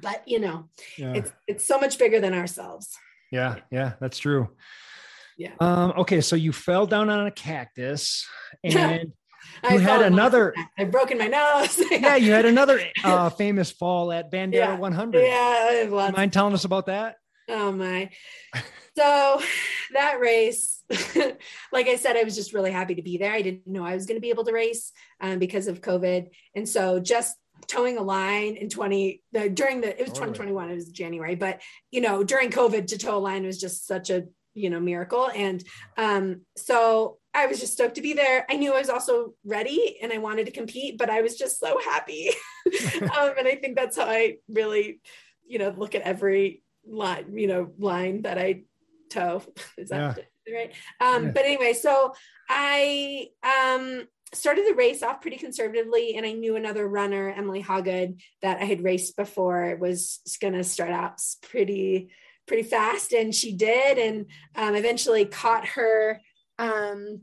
But you know, yeah. it's it's so much bigger than ourselves. Yeah, yeah, that's true. Yeah. Um, okay, so you fell down on a cactus and you I had another. I've broken my nose. yeah, you had another uh, famous fall at Bandera yeah. 100. Yeah, mind telling us about that? Oh my. So that race, like I said, I was just really happy to be there. I didn't know I was going to be able to race um, because of COVID, and so just towing a line in 20 the, during the it was 2021 it was january but you know during covid to tow a line was just such a you know miracle and um so I was just stoked to be there. I knew I was also ready and I wanted to compete, but I was just so happy. um, and I think that's how I really, you know, look at every line, you know, line that I toe Is that yeah. right? Um, yeah. But anyway, so I, um, started the race off pretty conservatively and i knew another runner emily hawgood that i had raced before was going to start out pretty pretty fast and she did and um, eventually caught her um,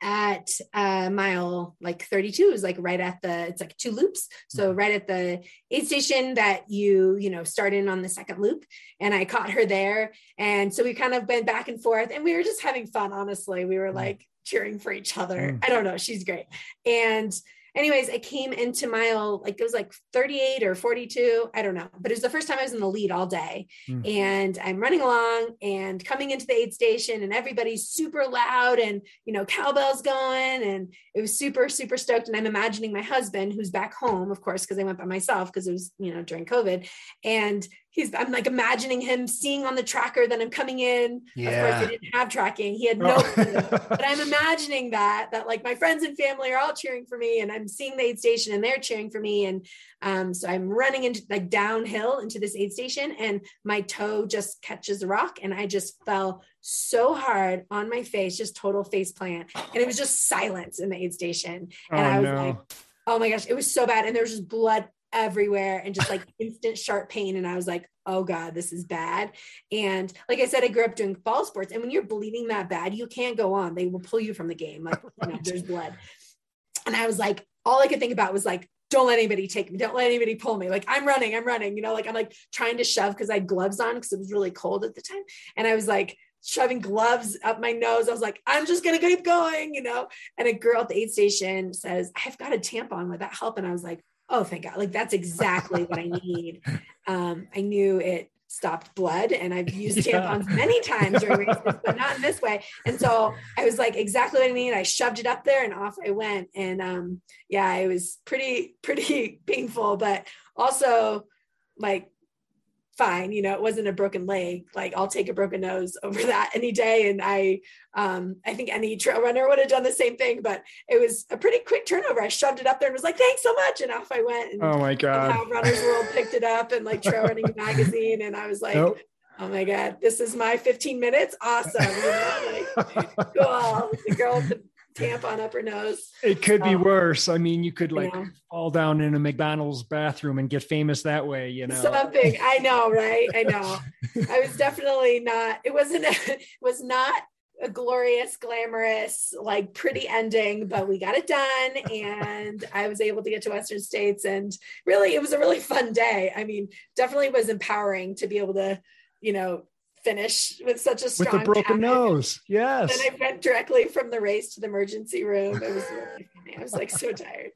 at uh, mile like 32 is like right at the it's like two loops. So mm-hmm. right at the aid station that you you know start in on the second loop and i caught her there. And so we kind of went back and forth and we were just having fun honestly. We were mm. like cheering for each other. Mm. i don't know. She's great. And anyways, I came into mile like it was like 38 or 42. I don't know, but it was the first time I was in the lead all day. Mm. And I'm running along and coming into the aid station, and everybody's super loud and you know, cowbells going, and it was super, super stoked. And I'm imagining my husband, who's back home, of course, because I went by myself because it was, you know, during COVID. And he's I'm like imagining him seeing on the tracker that I'm coming in. Yeah. Of course, he didn't have tracking. He had no oh. clue. but I'm imagining that that like my friends and family are all cheering for me and I'm seeing the aid station and they're cheering for me. And um, so I'm running into like downhill into this aid station and my toe just catches a rock and I just fell so hard on my face, just total face plant. And it was just silence in the aid station. And oh, I was no. like, oh my gosh, it was so bad. And there was just blood everywhere and just like instant sharp pain. And I was like, oh God, this is bad. And like I said, I grew up doing ball sports. And when you're bleeding that bad, you can't go on. They will pull you from the game. Like, you know, there's blood. And I was like, all I could think about was like, don't let anybody take me. Don't let anybody pull me. Like I'm running, I'm running, you know, like I'm like trying to shove because I had gloves on because it was really cold at the time. And I was like, shoving gloves up my nose. I was like, I'm just gonna keep going, you know. And a girl at the aid station says, I've got a tampon. Would that help? And I was like, oh thank god. Like that's exactly what i need. Um, i knew it stopped blood and i've used tampons many times during races but not in this way. And so i was like exactly what i need. I shoved it up there and off i went. And um, yeah it was pretty pretty painful but also like fine you know it wasn't a broken leg like i'll take a broken nose over that any day. And i um i think any trail runner would have done the same thing but it was a pretty quick turnover. I shoved it up there and was like thanks so much and off i went. And oh my god. How runners world picked it up and like trail running magazine and i was like nope. oh my god this is my 15 minutes? Awesome. You know, like, cool the girl with the tampon up her nose. It could be worse. I mean, you could like yeah. fall down in a McDonald's bathroom and get famous that way, you know. Something. I know, right? I know. I was definitely not, it wasn't, it was not a glorious, glamorous, like pretty ending, but we got it done. And I was able to get to Western States. And really, it was a really fun day. I mean, definitely was empowering to be able to, you know, finish with such a strong with a broken nose. Yes. And I went directly from the race to the emergency room. It was really funny. I was like so tired.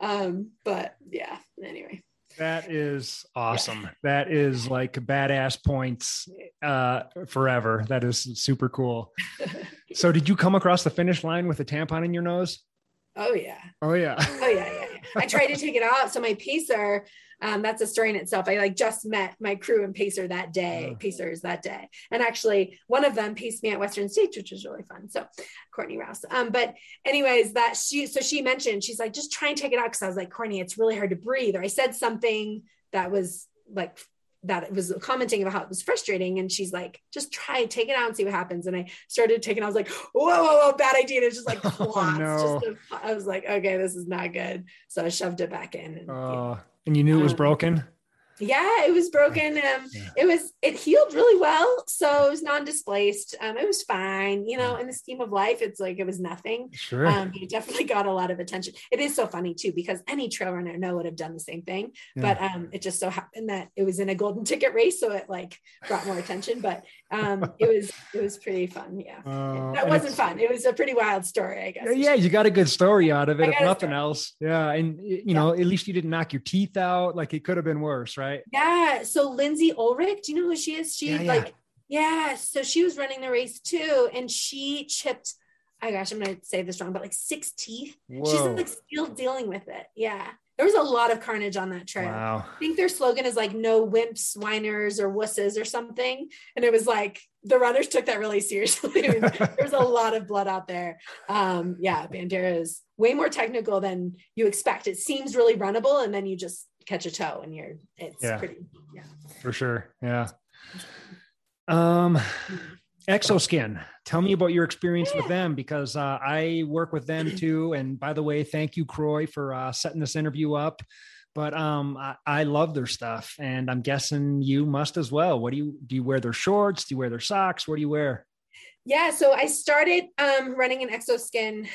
Um, but yeah, anyway. That is awesome. Yeah. That is like badass points uh, forever. That is super cool. so, did you come across the finish line with a tampon in your nose? Oh yeah. Oh yeah. Oh yeah, yeah. yeah. I tried to take it off. So my pacer, um, that's a story in itself. I like just met my crew and pacer that day, oh. pacers that day. And actually one of them paced me at Western States, which was really fun. So Courtney Rouse. Um, but anyways, that she, so she mentioned, she's like, just try and take it out. Cause I was like, Courtney, it's really hard to breathe. Or I said something that was like that it was commenting about how it was frustrating. And she's like, just try take it out and see what happens. And I started taking, I was like, whoa, whoa, whoa, bad idea. And it's just like. Oh, no. just a, I was like, okay, this is not good. So I shoved it back in. And, uh, and you knew it was broken? Yeah it was broken um yeah. it was it healed really well so it was non-displaced um it was fine you know in the scheme of life it's like it was nothing sure. um it definitely got a lot of attention. It is so funny too because any trail runner I know would have done the same thing yeah. but um it just so happened that it was in a golden ticket race so it like brought more attention but um it was it was pretty fun yeah. Uh, that wasn't fun it was a pretty wild story i guess yeah you got a good story out of it if nothing else. Yeah and you know yeah. at least you didn't knock your teeth out like it could have been worse right right? Yeah. So Lindsay Ulrich, do you know who she is? She yeah, yeah. like, yeah. So she was running the race too, and she chipped. Oh gosh, I'm gonna say this wrong, but like six teeth. Whoa. She's like still dealing with it. Yeah. There was a lot of carnage on that trail. Wow. I think their slogan is like no wimps, whiners, or wusses or something. And it was like the runners took that really seriously. There's a lot of blood out there. Um, yeah, Bandera is way more technical than you expect. It seems really runnable, and then you just catch a toe and you're it's yeah. pretty yeah for sure yeah um Xoskin tell me about your experience yeah. with them because uh, I work with them too. And by the way, thank you, Croy, for uh, setting this interview up. But um, I, I, love their stuff, and I'm guessing you must as well. What do you do? You wear their shorts? Do you wear their socks? What do you wear? Yeah, so I started um, running an Xoskin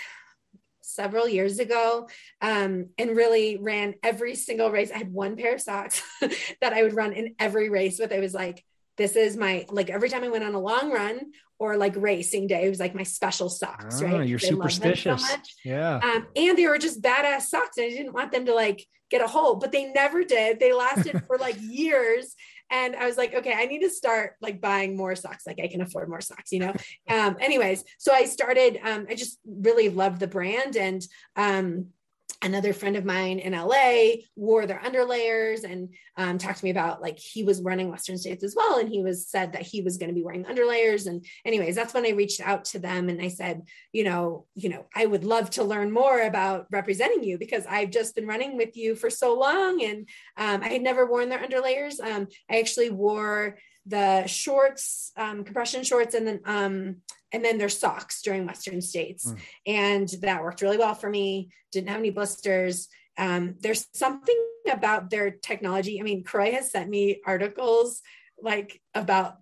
several years ago um, and really ran every single race. I had one pair of socks that I would run in every race with. I was like, this is my like every time I went on a long run or like racing day, it was like my special socks, oh, right? You're superstitious. So yeah. Um, and they were just badass socks. And I didn't want them to like get a hole, but they never did. They lasted for like years. And I was like, okay, I need to start like buying more socks. Like I can afford more socks, you know? um, anyways, so I started, um, I just really loved the brand and, um, another friend of mine in LA wore their underlayers and um, talked to me about like he was running Western States as well. And he was said that he was going to be wearing underlayers. And anyways, that's when I reached out to them and I said, you know, you know, I would love to learn more about representing you because I've just been running with you for so long. And um, I had never worn their underlayers. Um, I actually wore the shorts, um, compression shorts, and then um, and then their socks during Western states, mm. and that worked really well for me. Didn't have any blisters. Um, there's something about their technology. I mean, Croy has sent me articles like about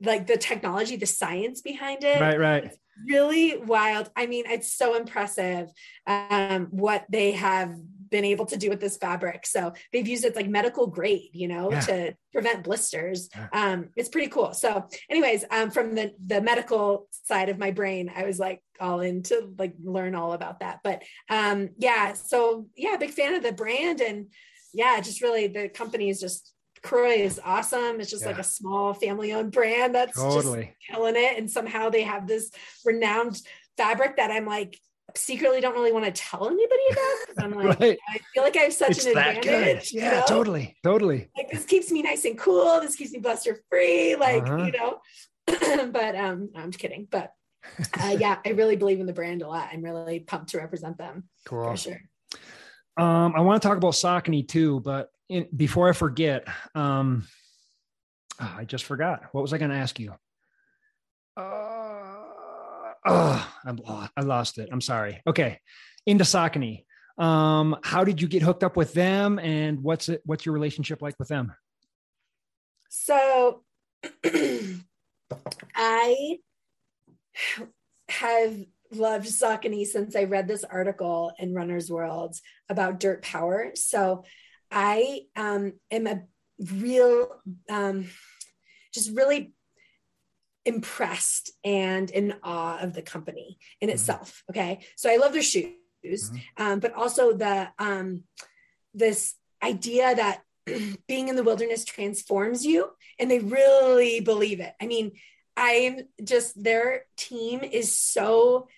like the technology, the science behind it. Right, right. It's really wild. I mean, it's so impressive um, what they have been able to do with this fabric. So they've used it like medical grade, you know, yeah. to prevent blisters. Yeah. Um, it's pretty cool. So, anyways, um, from the the medical side of my brain, I was like all in to like learn all about that. But um, yeah, so yeah, big fan of the brand and yeah, just really the company is just Croy is awesome. It's just yeah. like a small family owned brand that's totally. just killing it. And somehow they have this renowned fabric that I'm like secretly don't really want to tell anybody about. I'm like, right. I feel like I have such it's an advantage. Yeah, you know? totally, totally. Like this keeps me nice and cool. This keeps me blister free. Like uh-huh. you know. but um, I'm just kidding. But uh, yeah, I really believe in the brand a lot. I'm really pumped to represent them. Cool. For sure. Um, I want to talk about Saucony too, but in, before I forget, um, oh, I just forgot. What was I going to ask you? Uh, oh, I'm, I lost it. I'm sorry. Okay. Into Saucony. Um, how did you get hooked up with them and what's it, what's your relationship like with them? So I have loved Saucony since I read this article in Runner's World about dirt power. So I um, am a real, um, just really impressed and in awe of the company in mm-hmm. itself. Okay. So I love their shoes, mm-hmm. um, but also the, um, this idea that being in the wilderness transforms you and they really believe it. I mean, I'm just, their team is so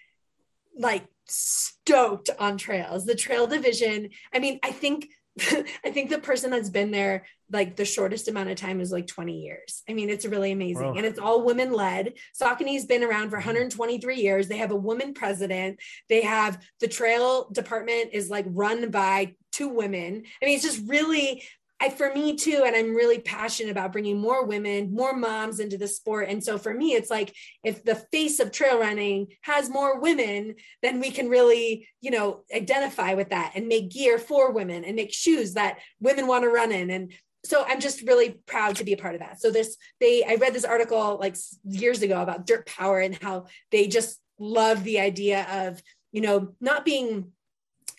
like stoked on trails, the trail division. I mean, I think I think the person that's been there like the shortest amount of time is like 20 years. I mean, it's really amazing. Wow. And it's all women led. Saucony's been around for mm-hmm. 123 years. They have a woman president. They have the trail department is like run by two women. I mean, it's just really I, for me too, and I'm really passionate about bringing more women, more moms into the sport. And so for me, it's like if the face of trail running has more women, then we can really, you know, identify with that and make gear for women and make shoes that women want to run in. And so I'm just really proud to be a part of that. So this, they, I read this article like years ago about dirt power and how they just love the idea of, you know, not being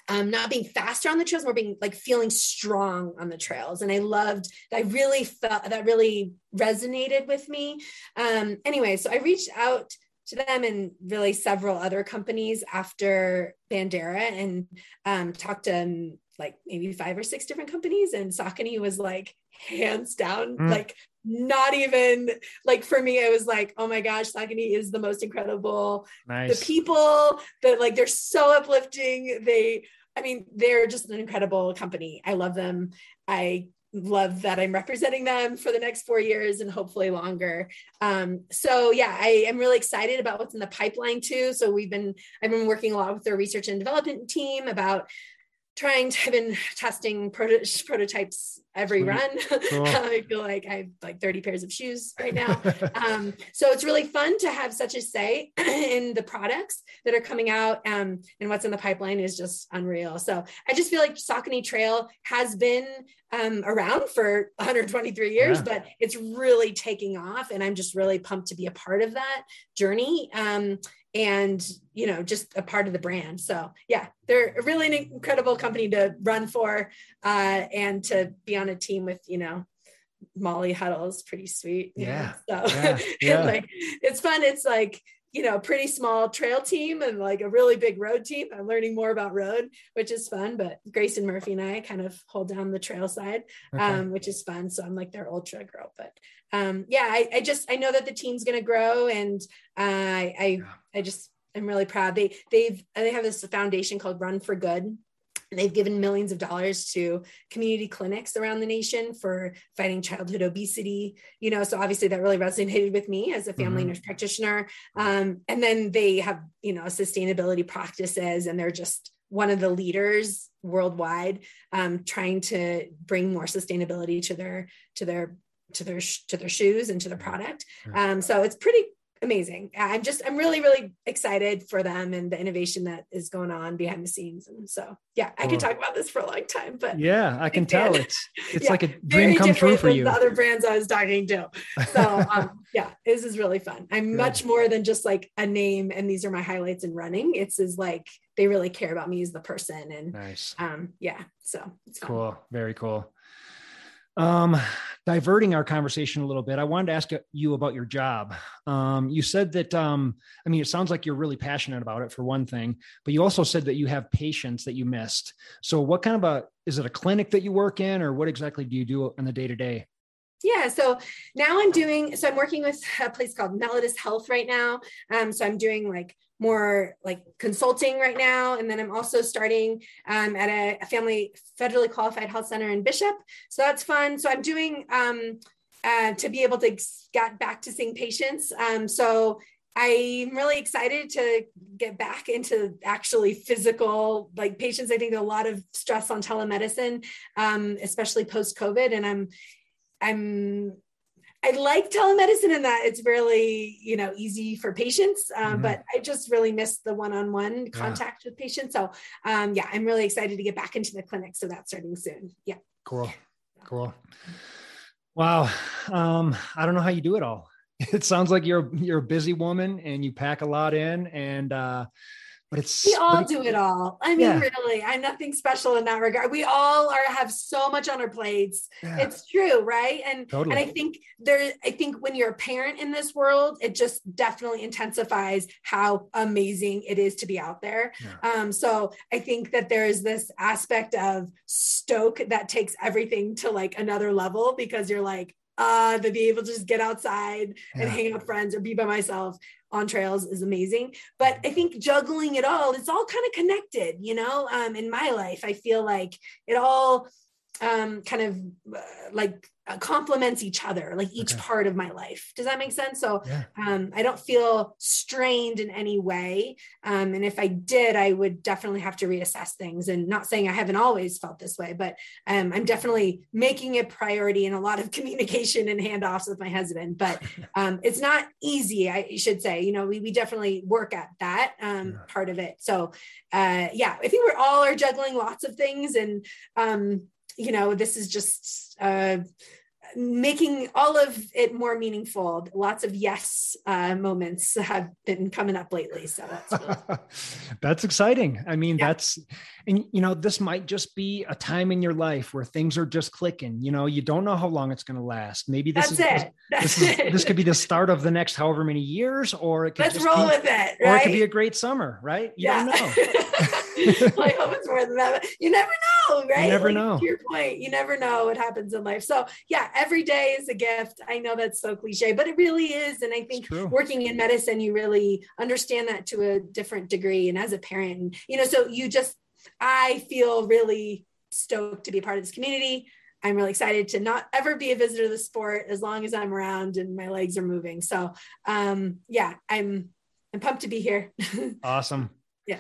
um, not being faster on the trails, more being like feeling strong on the trails. And I loved, I really felt that really resonated with me. Um, anyway, so I reached out to them and really several other companies after Bandera and um, talked to um, like maybe five or six different companies. And Saucony was like hands down, mm. like not even like for me, it was like, oh my gosh, Saucony is the most incredible. Nice. The people that like they're so uplifting. They I mean, they're just an incredible company. I love them. I love that I'm representing them for the next four years and hopefully longer. Um, so yeah, I am really excited about what's in the pipeline too. So we've been, I've been working a lot with their research and development team about trying to, I've been testing proto- prototypes every Sweet. run. Cool. I feel like I have like 30 pairs of shoes right now. um, so it's really fun to have such a say in the products that are coming out um, and what's in the pipeline is just unreal. So I just feel like Saucony Trail has been um, around for 123 years, yeah. but it's really taking off. And I'm just really pumped to be a part of that journey. Um, and you know just a part of the brand so yeah they're really incredible company to run for uh, and to be on a team with you know molly huddle is pretty sweet yeah know? so yeah. yeah. like it's fun it's like you know pretty small trail team and like a really big road team i'm learning more about road which is fun but grayson murphy and i kind of hold down the trail side okay. um, which is fun so i'm like their ultra girl but um, yeah I, I just i know that the team's going to grow and uh, i I, I just i'm really proud they they've they have this foundation called run for good and they've given millions of dollars to community clinics around the nation for fighting childhood obesity. You know, so obviously that really resonated with me as a family mm-hmm. nurse practitioner. Um, and then they have, you know, sustainability practices, and they're just one of the leaders worldwide um, trying to bring more sustainability to their to their to their to their shoes and to their product. Um, so it's pretty amazing. I'm just, I'm really, really excited for them and the innovation that is going on behind the scenes. And so, yeah, I could talk about this for a long time, but yeah, I can tell it's, it's yeah, like a dream come true for you. The other brands I was talking to. So, um, yeah, this is really fun. I'm Good. much more than just like a name and these are my highlights in running. It's is like, they really care about me as the person. And nice. um, yeah, so it's cool. Very cool. Um, diverting our conversation a little bit, I wanted to ask you about your job. Um, you said that, um, I mean, it sounds like you're really passionate about it for one thing, but you also said that you have patients that you missed. So, what kind of a is it a clinic that you work in, or what exactly do you do in the day to day? Yeah, so now I'm doing, so I'm working with a place called Melodus Health right now. Um, so I'm doing like more like consulting right now. And then I'm also starting um, at a, a, family federally qualified health center in Bishop. So that's fun. So I'm doing um, uh, to be able to get back to seeing patients. Um, so I'm really excited to get back into actually physical like patients. I think a lot of stress on telemedicine, um, especially post COVID, and I'm I'm I like telemedicine in that it's really, you know, easy for patients, um, mm-hmm. but I just really miss the one-on-one contact yeah. with patients. So, um, yeah, I'm really excited to get back into the clinic. So that's starting soon. Yeah. Cool. Cool. Wow. Um, I don't know how you do it all. It sounds like you're you're a busy woman and you pack a lot in and uh but it's we all do it all. I mean, yeah. really, I'm nothing special in that regard. We all are have so much on our plates. Yeah. It's true, right? And totally. and I think there, I think when you're a parent in this world, it just definitely intensifies how amazing it is to be out there. Yeah. Um, so I think that there is this aspect of stoke that takes everything to like another level because you're like, uh, to be able to just get outside and yeah. hang out with friends or be by myself on trails is amazing. But I think juggling it all, it's all kind of connected, you know. Um, in my life, I feel like it all um, kind of uh, like complements each other like each okay. part of my life. Does that make sense? So yeah. um, i don't feel strained in any way. Um, and if i did i would definitely have to reassess things. And not saying i haven't always felt this way but um, i'm definitely making it priority in a lot of communication and handoffs with my husband. But um, it's not easy i should say. You know we, we definitely work at that um, yeah. part of it. So uh, yeah i think we're all are juggling lots of things. And um, you know this is just uh, making all of it more meaningful. Lots of yes uh, moments have been coming up lately. So that's, really that's exciting. I mean, yeah. that's, and you know, this might just be a time in your life where things are just clicking. You know, you don't know how long it's going to last. Maybe this that's is, it. This, this, is, this could be the start of the next however many years, or it could let's roll be, with it. Right? Or it could be a great summer, right? You yeah. don't know. I hope it's more than that. You never know, right? You never like, know. To your point, you never know what happens in life. So yeah, every day is a gift. I know that's so cliche, but it really is. And I think working in medicine, you really understand that to a different degree. And as a parent, you know, so you just, I feel really stoked to be part of this community. I'm really excited to not ever be a visitor to the sport as long as I'm around and my legs are moving. So um, yeah, I'm I'm pumped to be here. awesome. Yeah.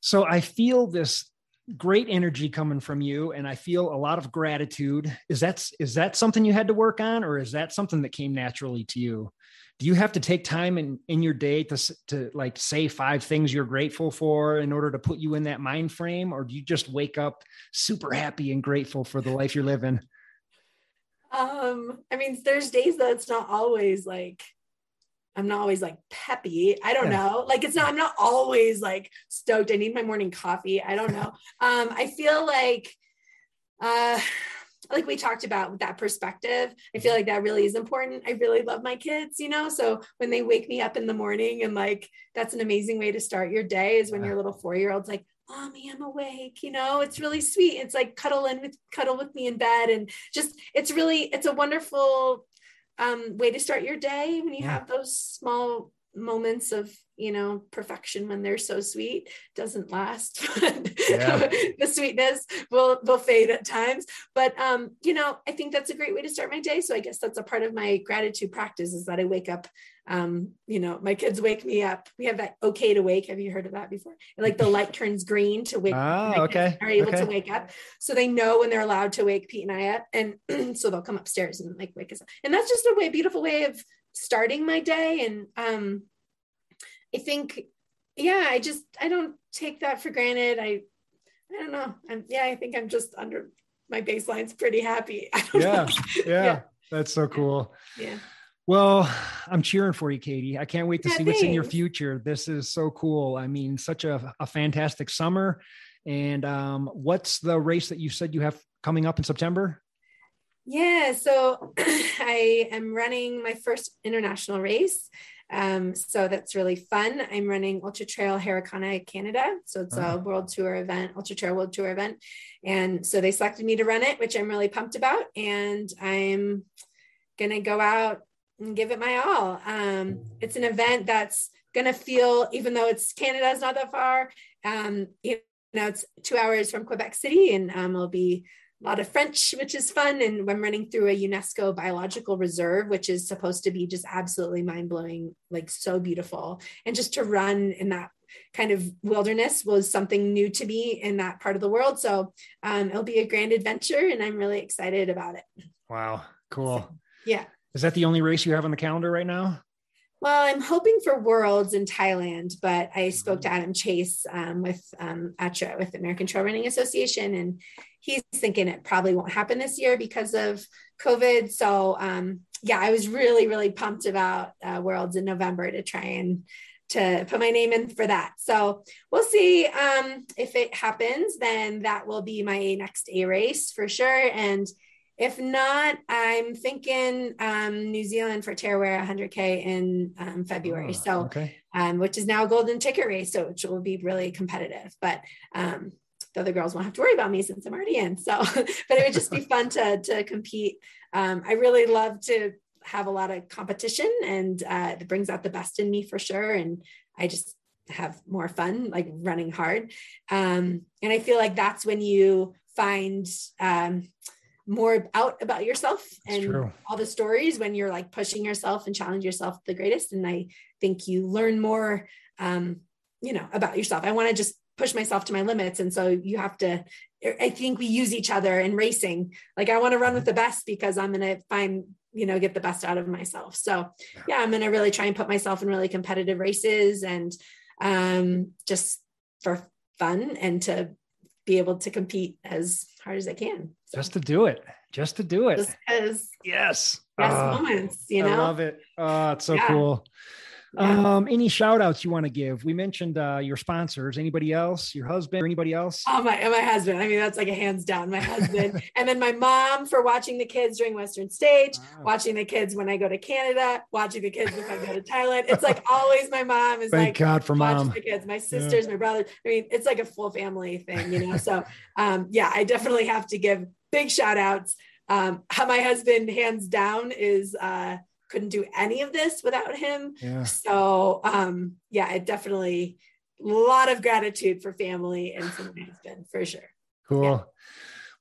So I feel this great energy coming from you and i feel a lot of gratitude. Is that is that something you had to work on or is that something that came naturally to you? Do you have to take time in in your day to to like say five things you're grateful for in order to put you in that mind frame or do you just wake up super happy and grateful for the life you're living? Um i mean there's days that it's not always like I'm not always like peppy. I don't yeah. know. Like it's not, I'm not always like stoked. I need my morning coffee. I don't know. um, I feel like uh like we talked about that perspective, I feel like that really is important. I really love my kids, you know. So when they wake me up in the morning and like that's an amazing way to start your day is when yeah. your little four-year-old's like, mommy i'm awake you know it's really sweet it's like cuddle in with cuddle with me in bed and just it's really it's a wonderful um, way to start your day when you yeah. have those small moments of you know perfection when they're so sweet doesn't last. Yeah. the sweetness will will fade at times. But um you know i think that's a great way to start my day. So i guess that's a part of my gratitude practice is that i wake up um you know my kids wake me up. We have that okay to wake. Have you heard of that before? Like the light turns green to wake oh, okay. are able okay. to wake up. So they know when they're allowed to wake pete and i up and so they'll come upstairs and like wake us up. And that's just a way beautiful way of starting my day. And um i think yeah i just i don't take that for granted i i don't know i'm yeah i think i'm just under my baseline's pretty happy yeah, yeah, yeah that's so cool yeah well, I'm cheering for you, Katie. I can't wait to yeah, see thanks. what's in your future. This is so cool. I mean, such a, a fantastic summer. And um, what's the race that you said you have coming up in September? Yeah, so I am running my first international race. Um, so that's really fun. I'm running Ultra Trail Harricana Canada. So it's a world tour event, Ultra Trail World Tour event. And so they selected me to run it, which I'm really pumped about. And I'm going to go out and give it my all. Um, it's an event that's going to feel, even though it's Canada's not that far, um, you know, it's two hours from Quebec City and um, it'll be a lot of French, which is fun. And I'm running through a UNESCO biological reserve, which is supposed to be just absolutely mind blowing, like so beautiful. And just to run in that kind of wilderness was something new to me in that part of the world. So um, it'll be a grand adventure and I'm really excited about it. Wow. Cool. So, yeah. Is that the only race you have on the calendar right now? Well, I'm hoping for Worlds in Thailand, but I spoke to mm-hmm. Adam Chase um, with um, ATRA, with the American Trail Running Association, and he's thinking it probably won't happen this year because of COVID. So, um, yeah, I was really, really pumped about uh, Worlds in November to try and to put my name in for that. So we'll see um, if it happens. Then that will be my next A race for sure, and if not, I'm thinking um, New Zealand for Tarawera 100K in um, February. Oh, so, okay. um, which is now a golden ticket race, so which will be really competitive. But um, the other girls won't have to worry about me since I'm already in. So, but it would just be fun to to compete. Um, I really love to have a lot of competition, and uh, it brings out the best in me for sure. And I just have more fun, like running hard. Um, and I feel like that's when you find um, more out about yourself and all the stories when you're like pushing yourself and challenge yourself the greatest. And i think you learn more um you know about yourself. I want to just push myself to my limits. And so you have to i think we use each other in racing. Like i want to run with the best because i'm going to find you know get the best out of myself. So yeah. i'm going to really try and put myself in really competitive races and um just for fun and to be able to compete as hard as I can. So. Just to do it. Just to do it. Just yes. Best uh, moments, you know. I love it. Oh, it's so yeah. cool. Yeah. Um, any shout outs you want to give? We mentioned uh, your sponsors. Anybody else? Your husband or anybody else? Oh, my, my husband. I mean, that's like a hands down, my husband. and then my mom for watching the kids during Western States, wow. watching the kids when I go to Canada, watching the kids if I go to Thailand. It's like always my mom is Thank like, God for mom. The kids, my sisters, yeah. my brother. I mean, it's like a full family thing, you know? so, um, yeah, I definitely have to give big shout outs. Um, my husband, hands down, is, uh, couldn't do any of this without him. Yeah. So um, yeah, it definitely a lot of gratitude for family and for my husband for sure. Cool. Yeah.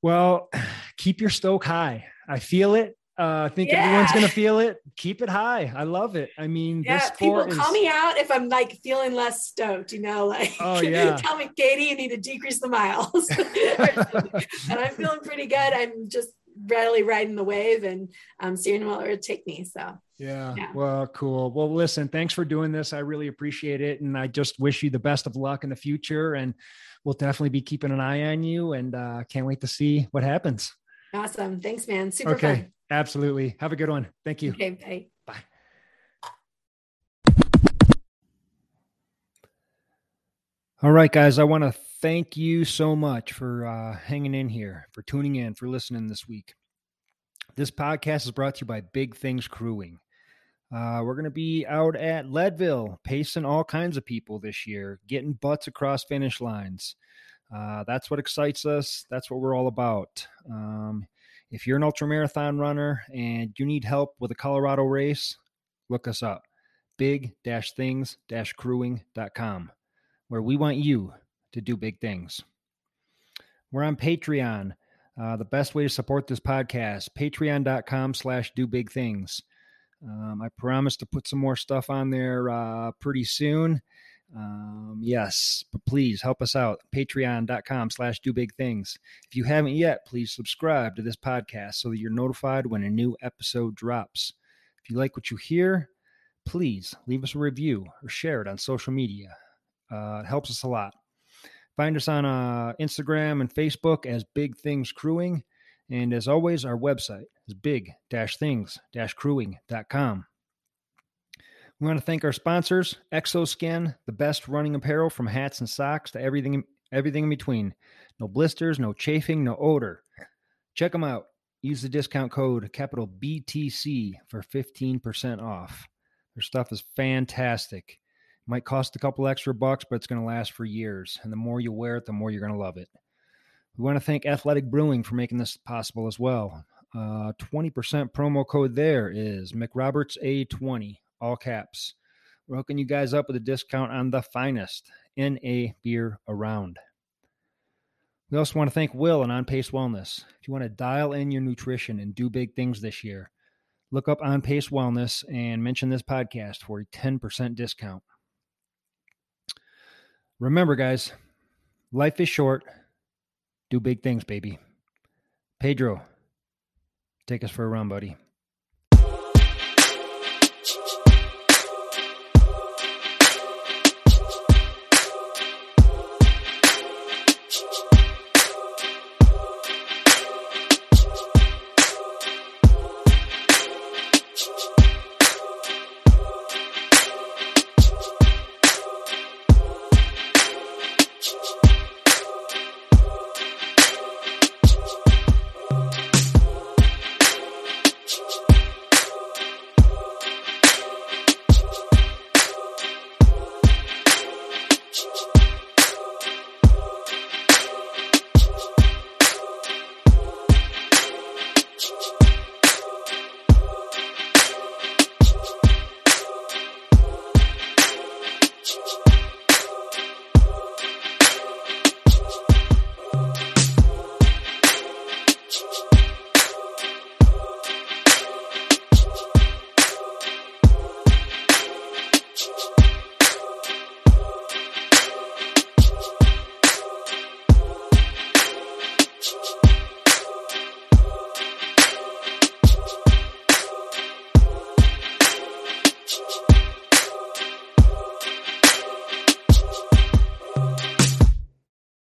Well, keep your stoke high. I feel it. Uh, I think yeah. everyone's going to feel it. Keep it high. I love it. I mean, yeah, people is... call me out if I'm like feeling less stoked, you know, like, oh, yeah. tell me, Katie, you need to decrease the miles. and I'm feeling pretty good. I'm just readily riding the wave and um, steering where it take me. So, yeah. yeah. Well, cool. Well, listen, thanks for doing this. I really appreciate it. And I just wish you the best of luck in the future. And we'll definitely be keeping an eye on you and uh, can't wait to see what happens. Awesome. Thanks, man. Super okay. fun. Absolutely. Have a good one. Thank you. Okay. Bye. Bye. All right, guys. I want to thank you so much for uh, hanging in here, for tuning in, for listening this week. This podcast is brought to you by Big Things Crewing. Uh, we're going to be out at Leadville, pacing all kinds of people this year, getting butts across finish lines. Uh, that's what excites us. That's what we're all about. Um, if you're an ultramarathon runner and you need help with a Colorado race, look us up big things crewing.com, where we want you to do big things. We're on Patreon. Uh, the best way to support this podcast, patreon.com slash do big things. Um, I promise to put some more stuff on there uh, pretty soon. Um, yes, but please help us out. Patreon.com slash do big things. If you haven't yet, please subscribe to this podcast so that you're notified when a new episode drops. If you like what you hear, please leave us a review or share it on social media. Uh, it helps us a lot. Find us on uh, Instagram and Facebook as Big Things Crewing. And as always, our website is big things crewing.com. We want to thank our sponsors, Xoskin, the best running apparel from hats and socks to everything everything in between. No blisters, no chafing, no odor. Check them out. Use the discount code capital BTC for 15% off. Their stuff is fantastic. Might cost a couple extra bucks, but it's going to last for years. And the more you wear it, the more you're going to love it. We want to thank Athletic Brewing for making this possible as well. Uh, 20% promo code there is McRobertsA20, all caps. We're hooking you guys up with a discount on the finest NA beer around. We also want to thank Will and On Pace Wellness. If you want to dial in your nutrition and do big things this year, look up On Pace Wellness and mention this podcast for a 10% discount. Remember, guys, life is short. Do big things, baby. Pedro, take us for a run, buddy.